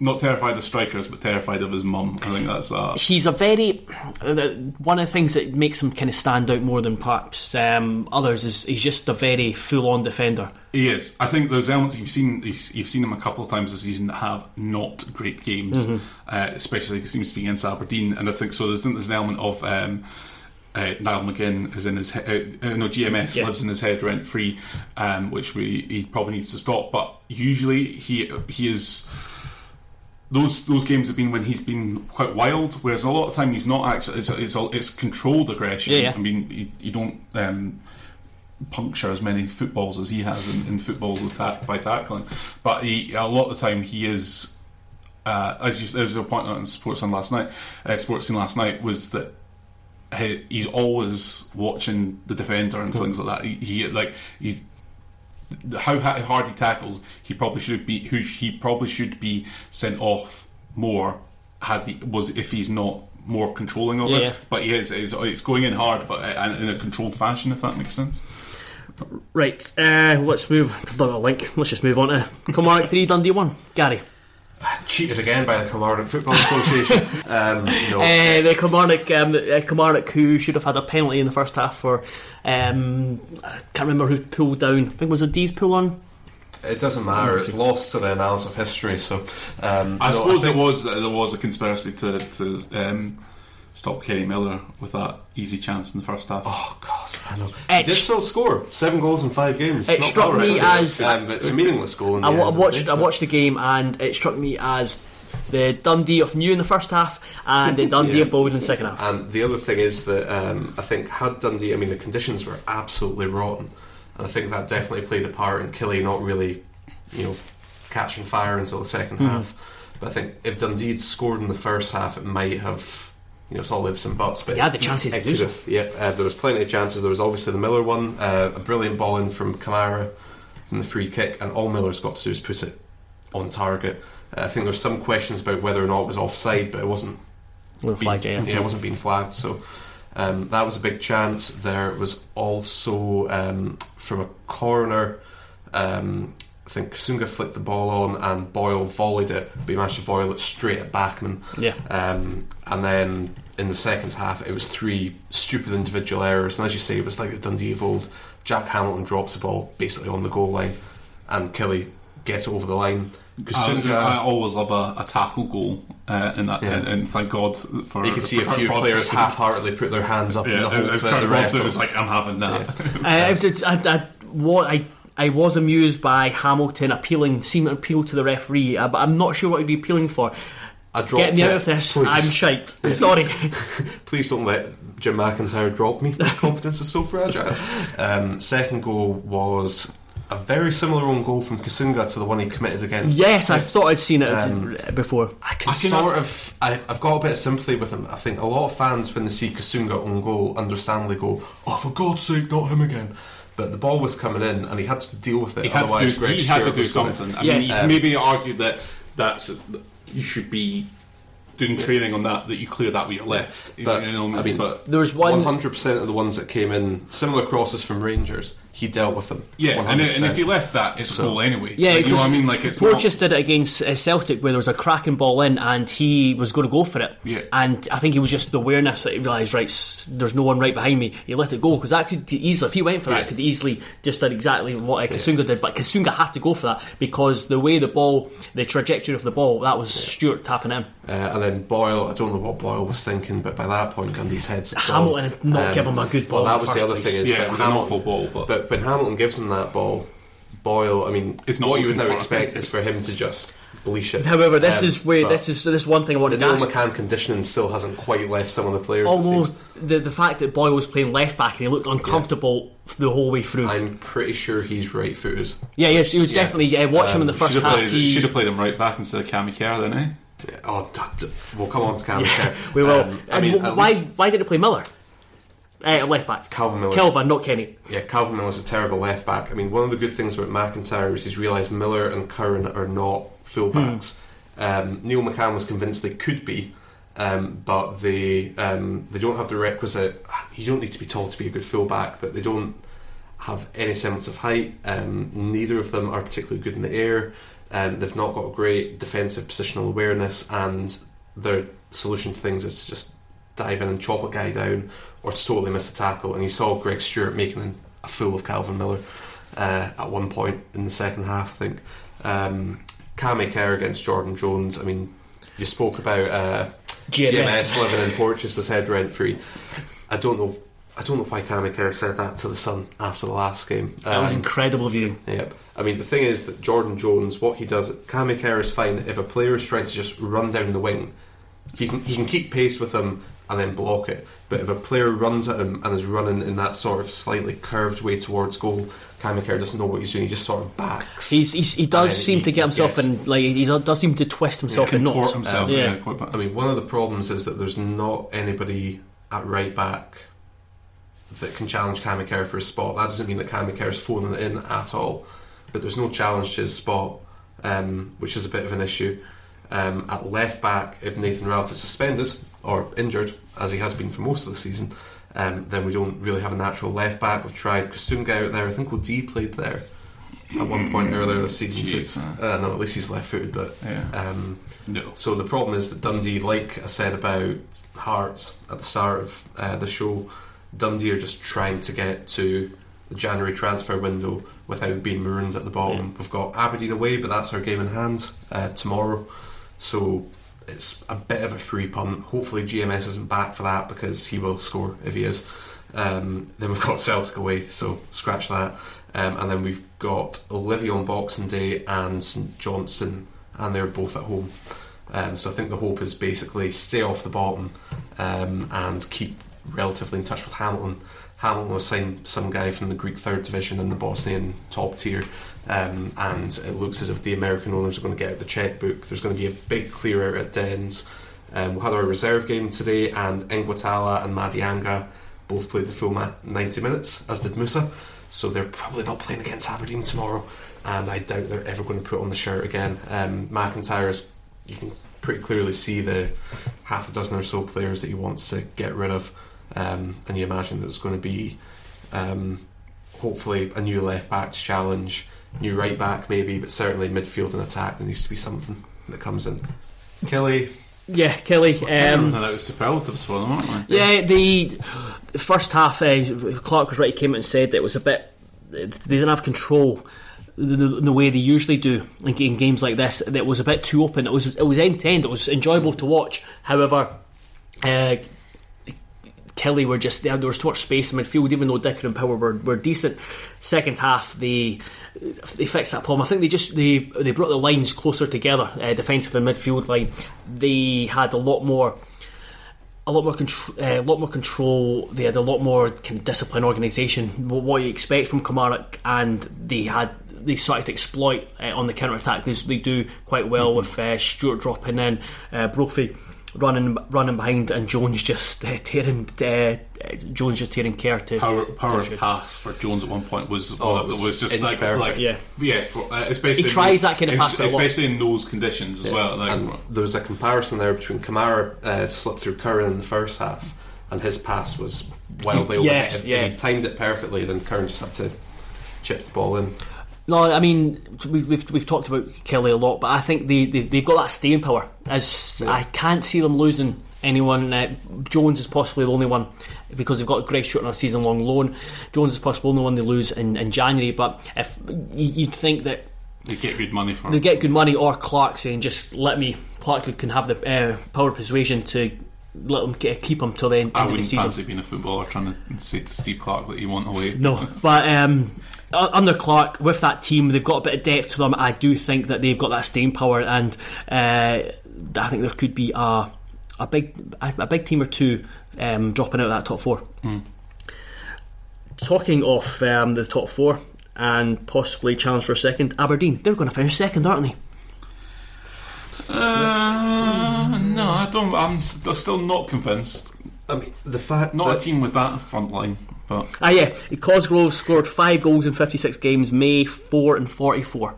Uh, not terrified of strikers, but terrified of his mum. I think that's uh, He's a very uh, one of the things that makes him kind of stand out more than perhaps um, others is he's just a very full on defender. He is. I think there's elements you've seen. You've seen him a couple of times this season that have not great games, Mm-hmm. uh, especially it seems to be against Aberdeen. And I think so. There's, there's an element of um, uh, Niall McGinn is in his he- uh, no GMS Yeah. lives in his head rent free, um, which we he probably needs to stop. But usually he he is. Those those games have been when he's been quite wild, whereas a lot of time he's not actually. It's it's, all- it's controlled aggression. Yeah, yeah. I mean, you, you don't. Um, puncture as many footballs as he has in, in footballs with ta- by tackling. But he, a lot of the time he is, uh, as you, there was a point on Sportsound last night, uh, Sportscene last night was that he, he's always watching the defender and things like that. He, he like he. How hard he tackles, he probably should be. Who he probably should be sent off more. Had he, was if he's not more controlling of Yeah, it, yeah. but he is. It's, it's going in hard, but uh, in a controlled fashion. If that makes sense. Right, uh, let's move. I've got a link. Let's just move on to Kilmarnock three, Dundee one. Gary, (laughs) Cheated again by the Kilmarnock Football Association. (laughs) um, no, uh, the Kilmarnock, um, uh, Kilmarnock who should have had a penalty in the first half for. Um, I can't remember who pulled down. I think it was a D's pull on. it doesn't matter. It's lost to the annals of history. So um, I no, suppose think- there was there was a conspiracy to to um, stop Kenny Miller with that easy chance in the first half. Oh God, I know. It did still score seven goals in five games. It Not struck bad, me really. as- um, it's a meaningless goal. In the I, end, I watched. isn't I watched the game, and it struck me as the Dundee of new in the first half, and the (laughs) Dundee Yeah. of old in the second half. And the other thing is that um, I think had Dundee, I mean, the conditions were absolutely rotten, and I think that definitely played a part in Killie not really, you know, catching fire until the 2nd Hmm. half. But I think if Dundee had scored in the first half, it might have, you know, it's all ifs and buts. But yeah, the chances to it do so. have- Yeah, uh, there was plenty of chances. There was obviously the Miller one, uh, a brilliant ball in from Kamara from the free kick, and all Miller's got to do is put it on target. Uh, I think there's some questions about whether or not it was offside, but it wasn't With a flag, yeah. yeah, it wasn't being flagged. So um, that was a big chance. There was also um, from a corner. Um, I think Kusunga flicked the ball on and Boyle volleyed it, but he managed to volley it straight at Bachmann. Yeah. Um, and then in the second half, it was three stupid individual errors. And as you say, it was like the Dundee of old. Jack Hamilton drops the ball basically on the goal line, and Killie gets it over the line. I, I always love a, a tackle goal uh, in that, Yeah. and, and thank God for. you can see a few for- players half-heartedly put their hands up in Yeah, the hope it's that kind the of ref it was like I'm having that. Uh, it was a- I, I, what I, I was amused by Hamilton appealing, seeming to appeal to the referee, uh, but I'm not sure what he'd be appealing for. I dropped Get me it. out of this. Please. I'm shite. (laughs) Sorry. (laughs) Please don't let Jim McIntyre drop me. My confidence is so fragile. Um, second goal was a very similar own goal from Kusunga to the one he committed against. yes, I thought I'd seen it Um, before. I can I can- sort of. I, I've got a bit of sympathy with him. I think a lot of fans, when they see Kusunga on goal, understandably go, "Oh, for God's sake, not him again." But the ball was coming in, and he had to deal with it. He had to otherwise do, Greg he had to do was gonna- something. I Yeah, mean, you um, maybe argue that that's you should be doing training on that. That you clear that with your left. But you know, I mean, but There was one. One hundred percent of the ones that came in, similar crosses from Rangers, he dealt with them. Yeah, and, and if he left that, it's a goal anyway. Yeah, Like, you know what I mean. Like it's Porteous not, did it against uh, Celtic where there was a cracking ball in and he was going to go for it. Yeah. And I think it was just the awareness that he realised, right, there's no one right behind me. He let it go because that could easily, if he went for Yeah. that, could easily just done exactly what uh, Kusunga did. But Kusunga had to go for that because the way the ball, the trajectory of the ball, that was Stewart tapping in. Uh, and then Boyle, I don't know what Boyle was thinking, but by that point, Dundee's head's gone. Hamilton had not given him a good ball Well, that was the the other place. thing. Is Yeah, that it was an awful ball, but- but when Hamilton gives him that ball, Boyle, I mean, It's not what you would looking now expect is for him to just bleach it. However, this Um, is where this is this one thing I wanted the to Neil ask. McCann conditioning still hasn't quite left some of the players. it Although the the fact that Boyle was playing left back and he looked uncomfortable the whole way through. I'm pretty sure he's right-footed. yeah, yes, he was Yeah. definitely. Yeah, watch him in the Um, first should half. played, he- should have played him right back instead of Cammy Kerr then, eh? Oh, d- d- we'll come on to Cam. (laughs) Yeah, we will. Um, I and mean, w- why least why did he play Miller? Uh, left back. Calvin Miller. Kelvin, not Kenny. Yeah, Calvin Miller's a terrible left back. I mean, one of the good things about McIntyre is he's realised Miller and Curran are not fullbacks. Um, Neil McCann was convinced they could be, um, but they um, they don't have the requisite. You don't need to be tall to be a good fullback, but they don't have any semblance of height. Um, neither of them are particularly good in the air. Um, they've not got a great defensive positional awareness, and their solution to things is to just dive in and chop a guy down or totally missed a tackle. And you saw Greg Stewart making a fool of Calvin Miller uh, at one point in the second half, I think. Um, Cammy Kerr against Jordan Jones. I mean, you spoke about uh, GMS. GMS living in Porteous as head rent free. I don't know. I don't know why Cammy Kerr said that to the Sun after the last game. That was Um, incredible view. Yep. I mean, the thing is that Jordan Jones, what he does, Cammy Kerr is fine if a player is trying to just run down the wing. He can he can keep pace with him and then block it. But if a player runs at him and is running in that sort of slightly curved way towards goal, Cammy Kerr doesn't know what he's doing. He just sort of backs. He's, he's he does seem he- to get himself yes. in like he does seem to twist himself in Contort knots. himself. yeah. yeah. I mean, one of the problems is that there's not anybody at right back that can challenge Kamikaze for a spot. That doesn't mean that Kamikaze is phoning it in at all, but there's no challenge to his spot, um, which is a bit of an issue. Um, at left back, if Nathan Ralph is suspended or injured, as he has been for most of the season, um, then we don't really have a natural left back. We've tried Kusunga out there. I think D played there at one point earlier this season Jeez, too. huh? Uh, no, at least he's left footed, but Yeah. um, No. so the problem is that Dundee, like I said about Hearts at the start of uh, the show, Dundee are just trying to get to the January transfer window without being marooned at the bottom. We've got Aberdeen away, but that's our game in hand uh, tomorrow. So it's a bit of a free punt. Hopefully GMS isn't back for that because he will score if he is. Um, then we've got Celtic away, so scratch that. Um, and then we've got Olivia on Boxing Day and St Johnstone, and they're both at home. Um, so I think the hope is basically stay off the bottom um, and keep relatively in touch with Hamilton. Hamilton will sign some guy from the Greek third division and the Bosnian top tier, um, and it looks as if the American owners are going to get out the checkbook. There's going to be a big clear out at Dens. Um, we had our reserve game today, and Ngwatala and Madianga both played the full 90 minutes, as did Moussa. So they're probably not playing against Aberdeen tomorrow, and I doubt they're ever going to put on the shirt again. Um, McIntyre's, you can pretty clearly see the half a dozen or so players that he wants to get rid of, um, and you imagine that it's going to be um, hopefully a new left back to challenge, new right back maybe, but certainly midfield and attack. There needs to be something that comes in. Killie, Yeah, Killie. Um, no, that was superlatives for them, aren't they? Yeah, the the first half, uh, Clarke was right. He came out and said that it was a bit. They didn't have control the, the, the way they usually do in, in games like this. That it was a bit too open. It was it was end to end. It was enjoyable to watch. However, uh, Killie were just there. There was too much space in midfield, even though Dicker and Power were, were decent. Second half, they they fixed that problem. I think they just they they brought the lines closer together, uh, defensive and midfield line. They had a lot more a lot more control, uh, a lot more control. They had a lot more kind of discipline, organisation. What, what you expect from Kamarik, and they had they started to exploit uh, on the counter attack. They, they do quite well with uh, Stewart dropping in, uh, Brophy running running behind, and Jones just uh, tearing uh, Jones just tearing care to Power, power's to- pass for Jones at one point was Oh, one of it was was just like, perfect. like Yeah. yeah, for, uh, especially He tries that kind of pass, but a lot- especially in those conditions as well. Like, and there was a comparison there between Kamara uh, slipped through Curran in the first half, and his pass was wildly Yes, overhead. yeah. He timed it perfectly, then Curran just had to chip the ball in. No, I mean we, we've we've talked about Killie a lot, but I think they, they they've got that staying power. As I can't see them losing anyone. Uh, Jones is possibly the only one because they've got Greg Stewart on a season long loan. Jones is possibly the only one they lose in, in January. But if you- you'd think that They get good money for they get good money, or Clarke saying just let me Clarke can have the uh, power of persuasion to let them get, keep him till the end, I end of the wouldn't fancy being a footballer trying to say to Steve Clarke that you want away. No, but um, u- under Clarke with that team, they've got a bit of depth to them. I do think that they've got that staying power, and uh, I think there could be a a big a, a big team or two um, dropping out of that top four. Talking of um, the top four and possibly challenge for a second, Aberdeen they're going to finish second, aren't they? Uh, no, I don't. I'm s- I'm still not convinced. I mean, the fact Not that a team with that front line, but Ah, yeah. Cosgrove scored five goals in fifty-six games. May four and forty-four.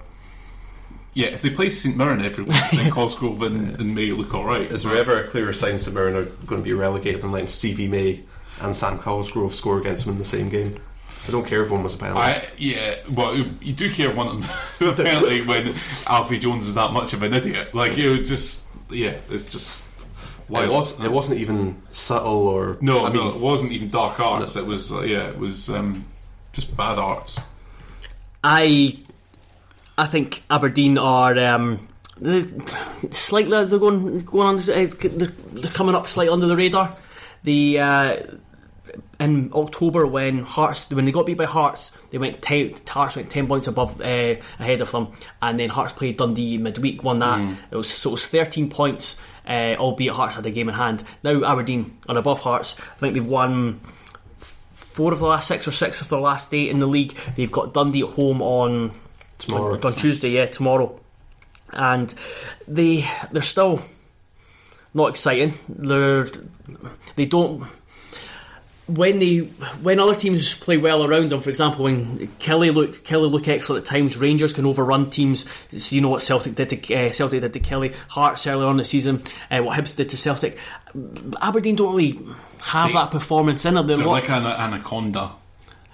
yeah, if they play St Mirren every week, then (laughs) Cosgrove and, and May look all right. is there ever a clearer sign St Mirren are going to be relegated than letting Stevie May and Sam Cosgrove score against them in the same game? I don't care if one was a penalty. I, yeah, well, you, you do care one of them (laughs) apparently when Alfie Jones is that much of an idiot. Like you just, yeah, it's just. Why it, was, it wasn't even subtle or No, I mean, no, it wasn't even dark arts. It was, uh, yeah, it was um, just bad arts. I I think Aberdeen are um, they slightly they're going going on they're, they're coming up slightly under the radar. The uh, in October when Hearts when they got beat by Hearts, they went ten, Hearts went ten points above uh, ahead of them, and then Hearts played Dundee midweek, won that. It was so it was thirteen points, uh, albeit Hearts had a game in hand. Now Aberdeen are above Hearts. I think they've won four of the last six or six of their last eight in the league. They've got Dundee at home on Tomorrow. on, on Tuesday, yeah, tomorrow, and they they're still not exciting. They're they don't. When they when other teams play well around them, for example, when Killie look Killie look excellent at times, Rangers can overrun teams. So you know what Celtic did to uh, Celtic did to Killie, Hearts earlier on the season, uh, what Hibs did to Celtic. Aberdeen don't really have They- that performance in it. They're They're like an anaconda.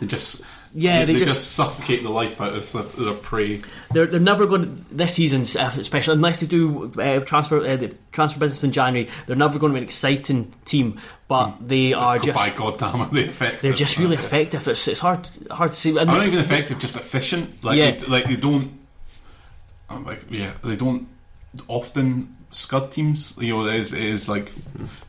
They just, Yeah, they, they just, just- suffocate the life out of the, their prey. They're, they're never going to, this season, especially unless they do uh, transfer uh, the transfer business in January. They're never going to be an exciting team, but they are just By God damn, (laughs) are they effective? they're just really effective. It's, it's hard hard to see. And not even effective, just efficient. Like, Yeah. they, like they don't. I'm like, yeah, they don't often scud teams. You know, it is, it is like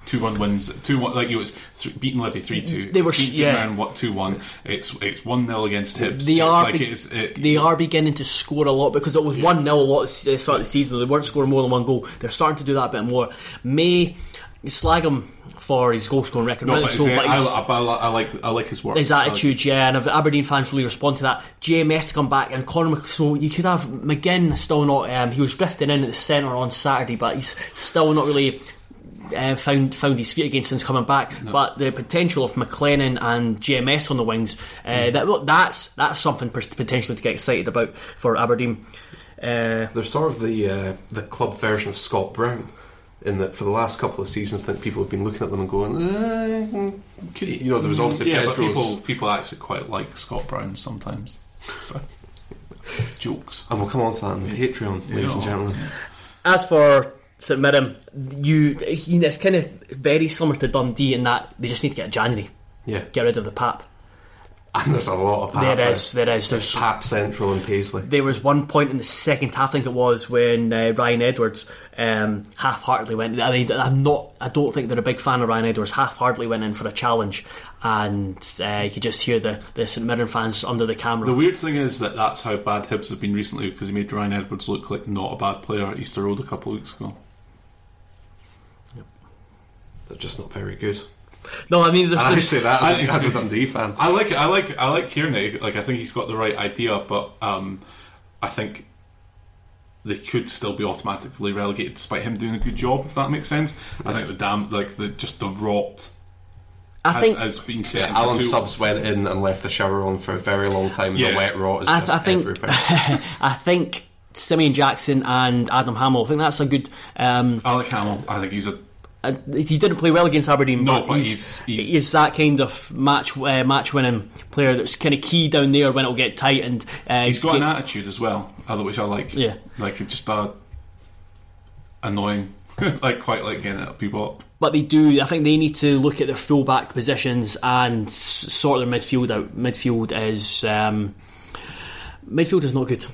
two one wins, two one. Like you know, it's th- beating Livi three two. They were beating sh- yeah. what two one. It's it's one 0 against Hibs. they it's are like be- it's, it, they are beginning to score a lot because it was one 0 a lot at the start of the season. They weren't scoring more than one goal. They're starting to do that a bit more. May you slag him for his goal scoring record. No, but So, but I, I, I, I like I like his work. his attitude, yeah, and if Aberdeen fans really respond to that, GMS to come back and Conor Mc- so you could have McGinn still not. Um, he was drifting in at the centre on Saturday, but he's still not really. Uh, found found his feet again since coming back, but the potential of McLennan and GMS on the wings, uh, Mm. that that's that's something potentially to get excited about for Aberdeen. Uh, They're sort of the uh, the club version of Scott Brown. In that, for the last couple of seasons, I think people have been looking at them and going, uh, could he-" you know, there was obviously yeah, but people people actually quite like Scott Brown sometimes. So, (laughs) jokes. And we'll come on to that on the Patreon, ladies and gentlemen. as for St Mirren, you, you it's kind of very similar to Dundee in that they just need to get a January, Yeah, get rid of the Pap. And there's a lot of Pap. There is, there is. There's There's Pap Central and Paisley. there was one point in the second half, I think it was, when uh, Ryan Edwards um, half-heartedly went. I mean, I'm not. I don't think they're a big fan of Ryan Edwards. Half-heartedly went in for a challenge, and uh, you could just hear the, the St Mirren fans under the camera. The weird thing is that that's how bad Hibs have been recently because he made Ryan Edwards look like not a bad player at Easter Road a couple of weeks ago. Yep. They're just not very good. No, I mean, there's, And I there's say that as, I- a, as a Dundee fan. I like I like I like Kearney. Like I think he's got the right idea, but um, I think they could still be automatically relegated despite him doing a good job. If that makes sense. I think the damn like the just the rot I has, think has been set. into Alan two- Subs went in and left the shower on for a very long time. and Yeah. The wet rot is I, just I think everywhere. (laughs) I think Simeon Jackson and Adam Hamill. I think that's a good. Um, I like Hamill. I think he's a uh, he didn't play well against Aberdeen. No, but, but he's, he's- he's- that kind of match uh, match winning player that's kind of key down there when it'll get tight and uh, He's got get- an attitude as well, which I like. Yeah. like just uh, annoying, (laughs) like quite like getting people up. But they do. I think they need to look at their fullback positions and sort their midfield out. Midfield is um, midfield is not good.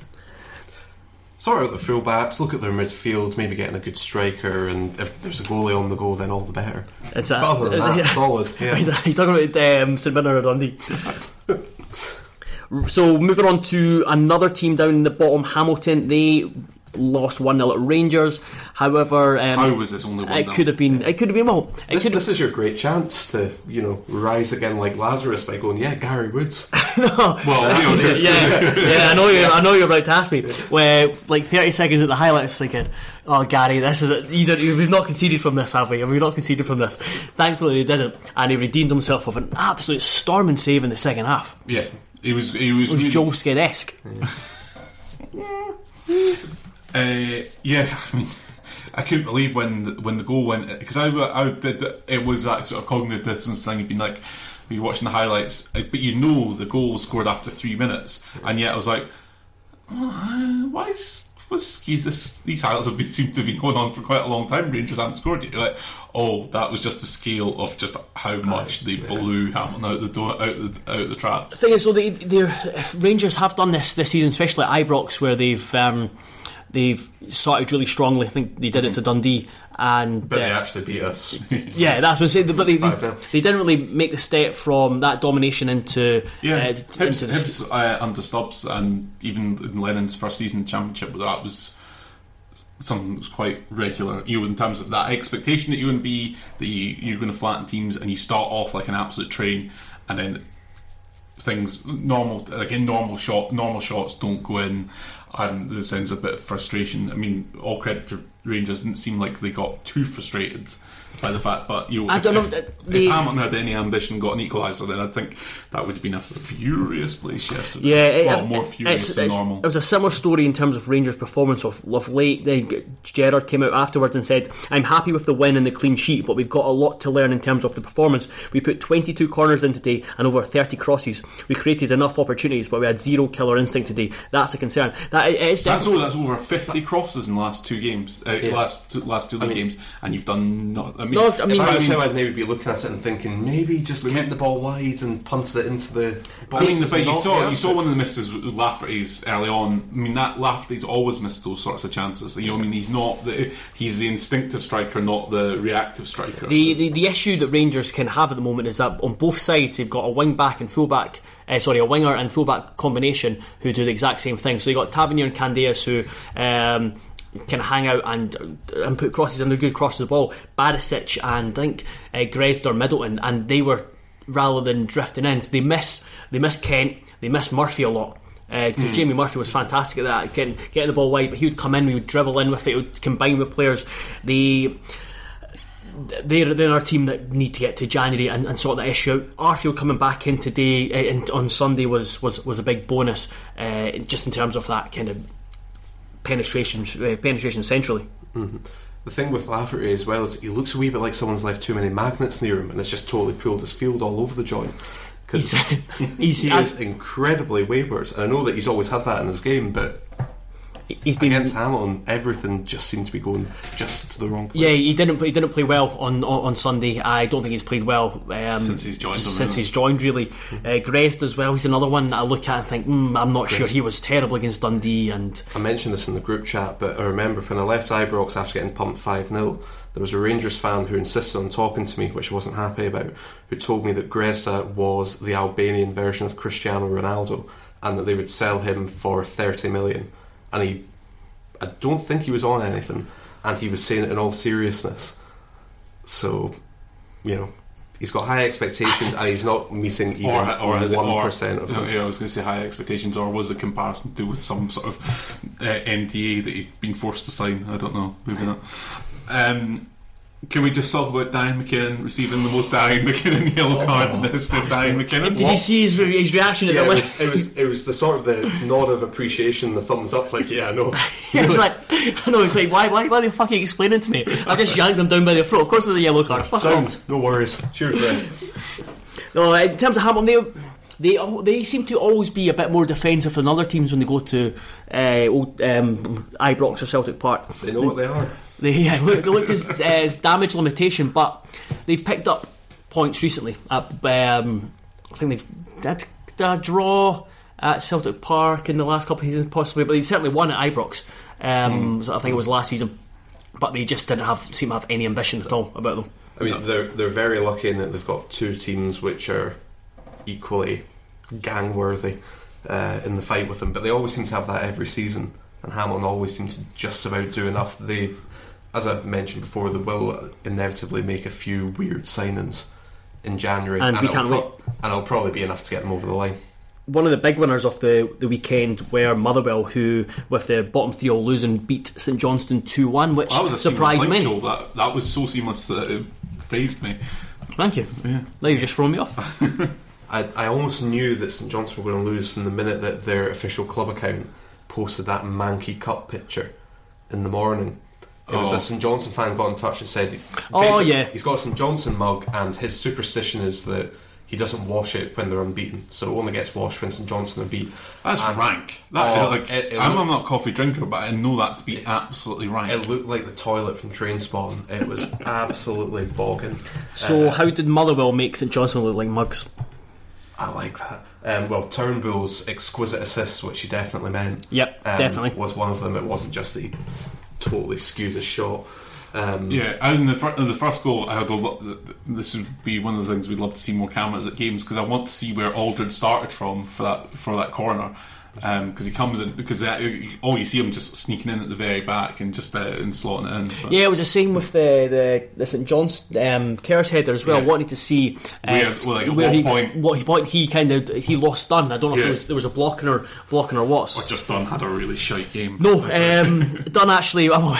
Sort out the fullbacks, look at their midfield, maybe getting a good striker, and if there's a goalie on the go, then all the better. Is But other than that, (laughs) solid. Yeah. You're talking about um, St Mirren or Dundee. (laughs) so moving on to another team down in the bottom, Hamilton. They lost one 0 at Rangers. However, um, How was this only one It could have been. It could have been. Well, it This, could this is your great chance to, you know, rise again like Lazarus by going, yeah, Gary Woods. (laughs) no, Well, you know, yeah, yeah, I know you. I know you're about to ask me. Where like 30 seconds at the highlights, thinking, "Oh, Gary, this is it. You did, we've not conceded from this, have we? And we've not conceded from this." Thankfully, he didn't, and he redeemed himself with an absolute storming save in the second half. yeah, he was. He was. It was really- Joel Skid esque. Uh, yeah, (laughs) I mean, I couldn't believe when when the goal went because I, I did it was that sort of cognitive dissonance thing. You've been like you're watching the highlights, uh, but you know the goal was scored after three minutes, and yet I was like, "Oh, why is what's this? These highlights have been seem to be going on for quite a long time. Rangers haven't scored yet. You're like, oh, that was just the scale of just how much they blew Hamilton out the door, out the out the trap. The thing is, though, they, they're- Rangers have done this this season, especially at Ibrox, where they've um, they've started really strongly. I think they did it to Dundee, and But they uh, actually beat us. (laughs) Yeah, that's what I'm saying. But they, they, they didn't really make the step from that domination into Yeah, uh, Hibs, into the- Hibs uh, under Stubbs and even in Lennon's first season in Championship, that was something that was quite regular. You know, in terms of that expectation that you would be that you, you're going to flatten teams and you start off like an absolute train, and then things normal like in normal shot normal shots don't go in and there sends a bit of frustration. I mean, all credit to Rangers didn't seem like they got too frustrated by the fact, but you know, I if, don't know, if, if they- Hamilton had any ambition, got an equaliser, then I think that would have been a furious place yesterday. Yeah, it, well, it- more furious it's- than it's- normal. It was a similar story in terms of Rangers' performance of, of late. Then Gerrard came out afterwards and said, "I'm happy with the win and the clean sheet, but we've got a lot to learn in terms of the performance. We put 22 corners in today and over 30 crosses. We created enough opportunities, but we had zero killer instinct today. That's a concern. That it is That's, definitely- over, that's over 50 crosses in the last two games, uh, last two, last two league mean- games, and you've done not. I mean, No, I mean, if I was him, I'd maybe be looking at it and thinking, maybe just get the ball wide and punt it into the. But I mean, box but you saw the you saw one of the misses with Lafferty's early on. I mean, that Lafferty's always missed those sorts of chances. You know, I mean, he's not the, he's the instinctive striker, not the reactive striker. The, the the issue that Rangers can have at the moment is that on both sides they've got a wing back and full back. Uh, sorry, a winger and full back combination who do the exact same thing. So you got Tavernier and Candeias who um, can hang out and and put crosses and they're good crosses of the ball. Barisic and I think uh, Grezda Middleton and they were rather than drifting in. They miss they miss Kent. They miss Murphy a lot. Because Jamie Murphy was fantastic at that, getting, getting the ball wide, but he would come in, we would dribble in with it, would combine with players. The they're, they're our team that need to get to January and, and sort that issue out. Arfield coming back in today uh, in, on Sunday was, was, was a big bonus, uh, just in terms of that kind of penetration uh, penetration centrally. The thing with Lafferty as well is he looks a wee bit like someone's left too many magnets near him and it's just totally pulled his field all over the joint. Because (laughs) he is incredibly wayward. And I know that he's always had that in his game, but he's been against Hamilton, everything just seemed to be going just to the wrong place. Yeah, he didn't. Play, he didn't play well on, on on Sunday. I don't think he's played well um, Since he's joined them, Since really. he's joined, really. Uh, Grest as well. He's another one that I look at and think, mm, I'm not sure. He was terrible against Dundee, and I mentioned this in the group chat, but I remember when I left Ibrox after getting pumped 5 0, there was a Rangers fan who insisted on talking to me, which I wasn't happy about, who told me that Grezda was the Albanian version of Cristiano Ronaldo and that they would sell him for 30 million. And he, I don't think he was on anything, and he was saying it in all seriousness. So, you know. He's got high expectations and he's not meeting (laughs) even or, or one of them. Yeah, I was going to say high expectations, or was the comparison to do with some sort of uh, NDA that he'd been forced to sign? I don't know. Maybe not. Um, Can we just talk about Darian MacKinnon receiving the most Darian MacKinnon yellow card in the history of Darian MacKinnon? Did you see his, re- his reaction at Yeah, the it list? was, it was it was the sort of the nod of appreciation, the thumbs up, like yeah, no. It (laughs) was like, I know, it's like, why, why, why are they fucking explaining to me? I just yanked them down by the throat. Of course, there's a yellow card. Fuck off. Sound, no worries. Cheers, Red. No, in terms of Hamilton, they they they seem to always be a bit more defensive than other teams when they go to uh, old, um, Ibrox or Celtic Park. They know what they are. They, (laughs) look, they looked as, damage limitation, but they've picked up points recently. At, um, I think they've did a draw at Celtic Park in the last couple of seasons, possibly, but they certainly won at Ibrox. Um, so I think it was last season, but they just didn't have seem to have any ambition at all about them. I mean, they're they're very lucky in that they've got two teams which are equally gang worthy uh, in the fight with them. But they always seem to have that every season, and Hamilton always seem to just about do enough. They, as I mentioned before, they will inevitably make a few weird signings in January, And we it'll can't pro- and it'll probably be enough to get them over the line. one of the big winners of the, the weekend were Motherwell, who, with the bottom three all losing, beat St Johnstone 2 1, which That was a surprised me. That, that was so seamless that it phased me. Thank you. Now you've just thrown me off. (laughs) I, I almost knew that St Johnstone were going to lose from the minute that their official club account posted that Mankey Cup picture in the morning. It was Oh. a St Johnstone fan got in touch and said, Oh, yeah. he's got a St Johnstone mug, and his superstition is that he doesn't wash it when they're unbeaten, so it only gets washed when St Johnstone are beat. That's And rank. That, Oh, like, it- it I'm, look- I'm not a coffee drinker, but I know that to be absolutely rank. It looked like the toilet from Trainspotting. It was (laughs) absolutely bogging. So, how did Motherwell make St Johnstone look like mugs? I like that. Um, well, Turnbull's exquisite assists, which he definitely meant. Yep, um, definitely. was one of them. It wasn't just that he totally skew the shot. Um, Yeah, and the, the first goal, I had a lot. This would be one of the things we'd love to see more cameras at games because I want to see where Aldred started from for that for that corner. Because he comes in because uh, all you see him just sneaking in at the very back and just uh, and slotting it in. But Yeah, it was the same with the the, the St John's um, Kerr's header as well. Yeah. Wanted to see uh, Where- well, like, where what he, point- what he, he kind of he lost done. I don't know if Yeah. there was, there was a blocking or blocking or what. Or just Dunne had a really shite game. No, um, (laughs) Dunne actually. (laughs) Well,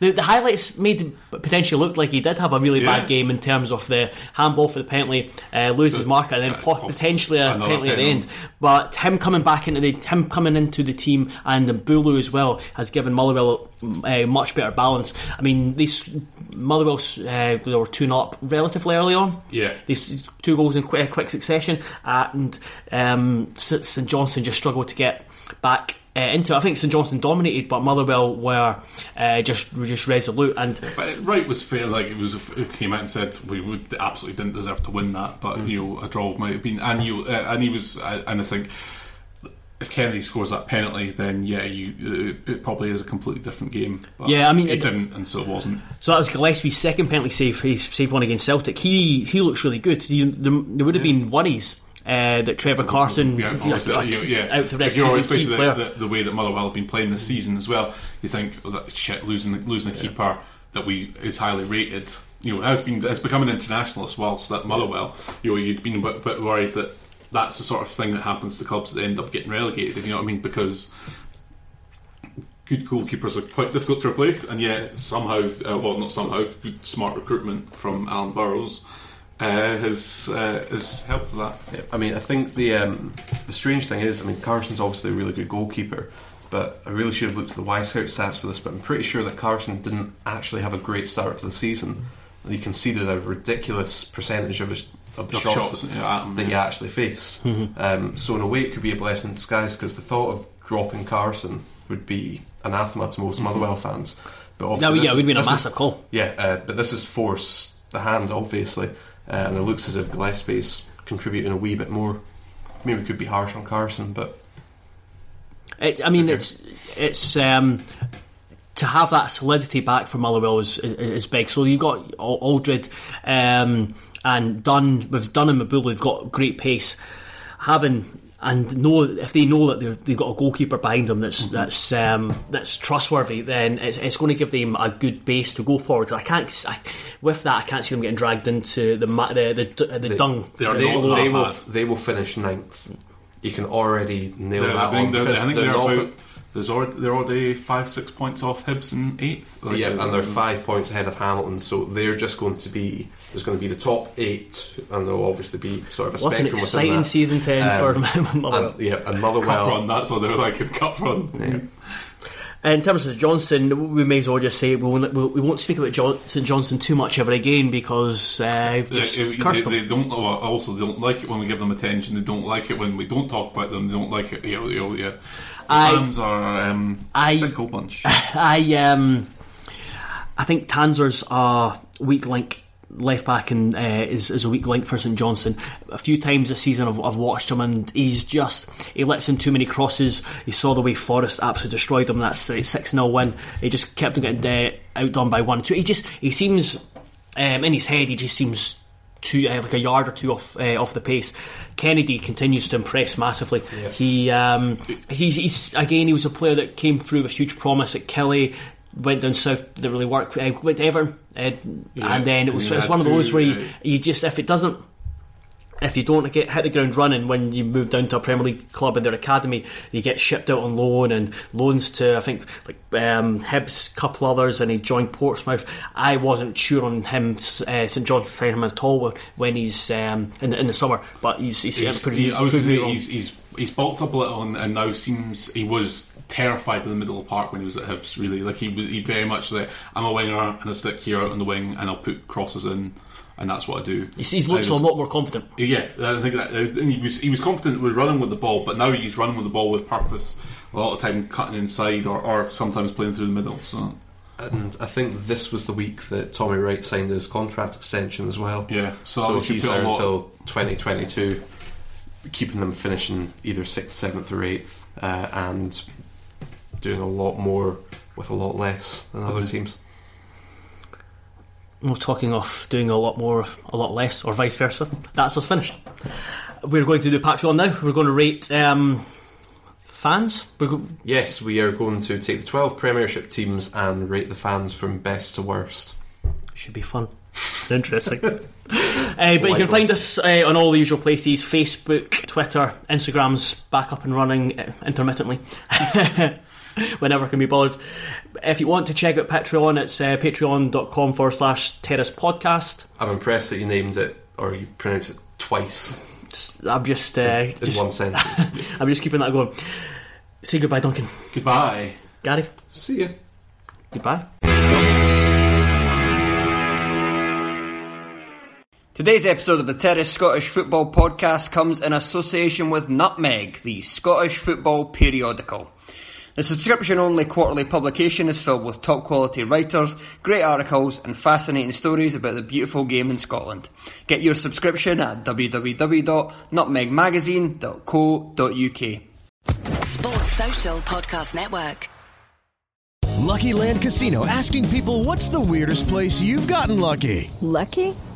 the, the highlights made potentially look like he did have a really Yeah. bad game in terms of the handball for the penalty, uh, loses The- marker, and then uh, potentially a another penalty at the end. But him coming back into the him coming into the team and the Bulu as well has given Motherwell a much better balance. I mean, these Motherwell uh, they were two up relatively early on. Yeah. these two goals in quick, quick succession, and um, St Johnstone just struggled to get back. Uh, into it. I think St Johnstone dominated, but Motherwell were uh, just were just resolute. And But Wright was fair. Like it was, it came out and said we would absolutely didn't deserve to win that, but you know a draw might have been. And you uh, and he was, uh, and I think if Kennedy scores that penalty, then yeah, you uh, it probably is a completely different game. But Yeah, I mean, it, it- didn't, and so it wasn't. so that was Gillespie's second penalty save. He saved one against Celtic. He he looks really good. You, there, there would have been worries uh, that Trevor Carson Yeah, like, (laughs) obviously, like, you- yeah. out for the rest of the season. The, the, the way that Motherwell have been playing this season as well. You think oh, that shit losing losing a keeper that we is highly rated. You know, has been has become an international as well. So that Motherwell, you know, you'd been a bit, bit worried that that's the sort of thing that happens to clubs that end up getting relegated. If you know what I mean, because good goalkeepers are quite difficult to replace, and yet somehow, uh, well, not somehow, good smart recruitment from Alan Burrows uh, has uh, has helped that. I mean, I think the um, the strange thing is, I mean, Carson's obviously a really good goalkeeper, but I really should have looked at the Wyscout stats for this. But I'm pretty sure that Carson didn't actually have a great start to the season, he conceded a ridiculous percentage of his of the Of shots, shots, yeah, at him, that you actually face. Um, so in a way, it could be a blessing in disguise because the thought of dropping Carson would be anathema to most Motherwell fans. But obviously, No, yeah, it would be a this is- massive call. yeah, uh, but this is force the hand, obviously, uh, and it looks as if Gillespie's contributing a wee bit more. Maybe we could be harsh on Carson, but It, I mean, it's it's um, to have that solidity back from Motherwell is, is, is big. So you've got Aldred um, and Dunne. With Dunne and Mbulu, they've got great pace. Having and know if they know that they're- they've got a goalkeeper behind them that's that's um, that's trustworthy, then it's, it's going to give them a good base to go forward. I can't I, with that. I can't see them getting dragged into the ma- the the, the dung. they they, they will they will finish ninth. You can already nail Yeah, that I think on they're, because I think they're they're not- about There's already, they're already five, six points off Hibs in eighth. Like, yeah, and uh, they're five points ahead of Hamilton, so they're just going to be there's going to be the top eight, and there'll obviously be sort of a What an spectrum exciting within that. season 10 for Um, (laughs) Motherwell. and, yeah, and Motherwell. Cup Motherwell. run, that's what they're like, the cup run. In terms of Johnstone, we may as well just say we won't, we won't speak about John, St Johnstone too much ever again because uh, we've They, just they- cursed they them. don't. Also, they don't like it when we give them attention. They don't like it when we don't talk about them. They don't like it. You know, you know, yeah. The I- fans are um, I- a bunch. (laughs) I um, I think Tanser's a weak link left back and uh, is, is a weak link for St Johnstone. A few times this season I've, I've watched him and he's just he lets in too many crosses. He saw the way Forrest absolutely destroyed him. in That six 0 win. He just kept on getting uh, outdone by one two. He just he seems um, in his head he just seems two uh, like a yard or two off uh, off the pace. Kennedy continues to impress massively. He um, he's, he's again he was a player that came through with huge promise at Killie. Went down south, didn't really work. Uh, went to Everton, uh, Yeah, and then it was, it's had one of those where you, you just if it doesn't if you don't get hit the ground running when you move down to a Premier League club in their academy, you get shipped out on loan and loans to I think like um, Hibs, couple others, and he joined Portsmouth. I wasn't sure on him, uh, St Johnstone signing him at all when he's um, in, the, in the summer, but he's he's, He's- pretty, he- I was say, he's, he's he's bulked up a little and, and now seems he was terrified in the middle of the park when he was at Hibs. Really, like he he very much like I'm a winger and I stick here out on the wing and I'll put crosses in and that's what I do. He's, he's I looks a lot more confident. Yeah, I think that uh, he was he was confident with running with the ball, but now he's running with the ball with purpose. A lot of time cutting inside or, or sometimes playing through the middle. So And I think this was the week that Tommy Wright signed his contract extension as well. Yeah, so so, he's there until 2022, keeping them finishing either sixth, seventh, or eighth, uh, and doing a lot more with a lot less than other teams. We're talking of doing a lot more, a lot less, or vice versa. That's us finished. We're going to do Patreon now. We're going to rate um, fans. We're go- Yes, we are going to take the 12 Premiership teams and rate the fans from best to worst. Should be fun. (laughs) Interesting. uh, but you can find us uh, on all the usual places Facebook, Twitter, Instagram's back up and running uh, intermittently. (laughs) (laughs) Whenever I can be bothered. If you want to check out Patreon, it's uh, patreon.com forward slash terrace podcast. I'm impressed that you named it, or you pronounced it twice I'm just, uh, in just one sentence. (laughs) I'm just keeping that going. Say goodbye, Duncan. goodbye. Gary, See ya. goodbye. Today's episode of the Terrace Scottish Football Podcast comes in association with Nutmeg, the Scottish football periodical. The subscription only quarterly publication is filled with top quality writers, great articles, and fascinating stories about the beautiful game in Scotland. Get your subscription at www.nutmegmagazine.co.uk. Sports Social Podcast Network. Lucky Land Casino asking people what's the weirdest place you've gotten lucky? Lucky?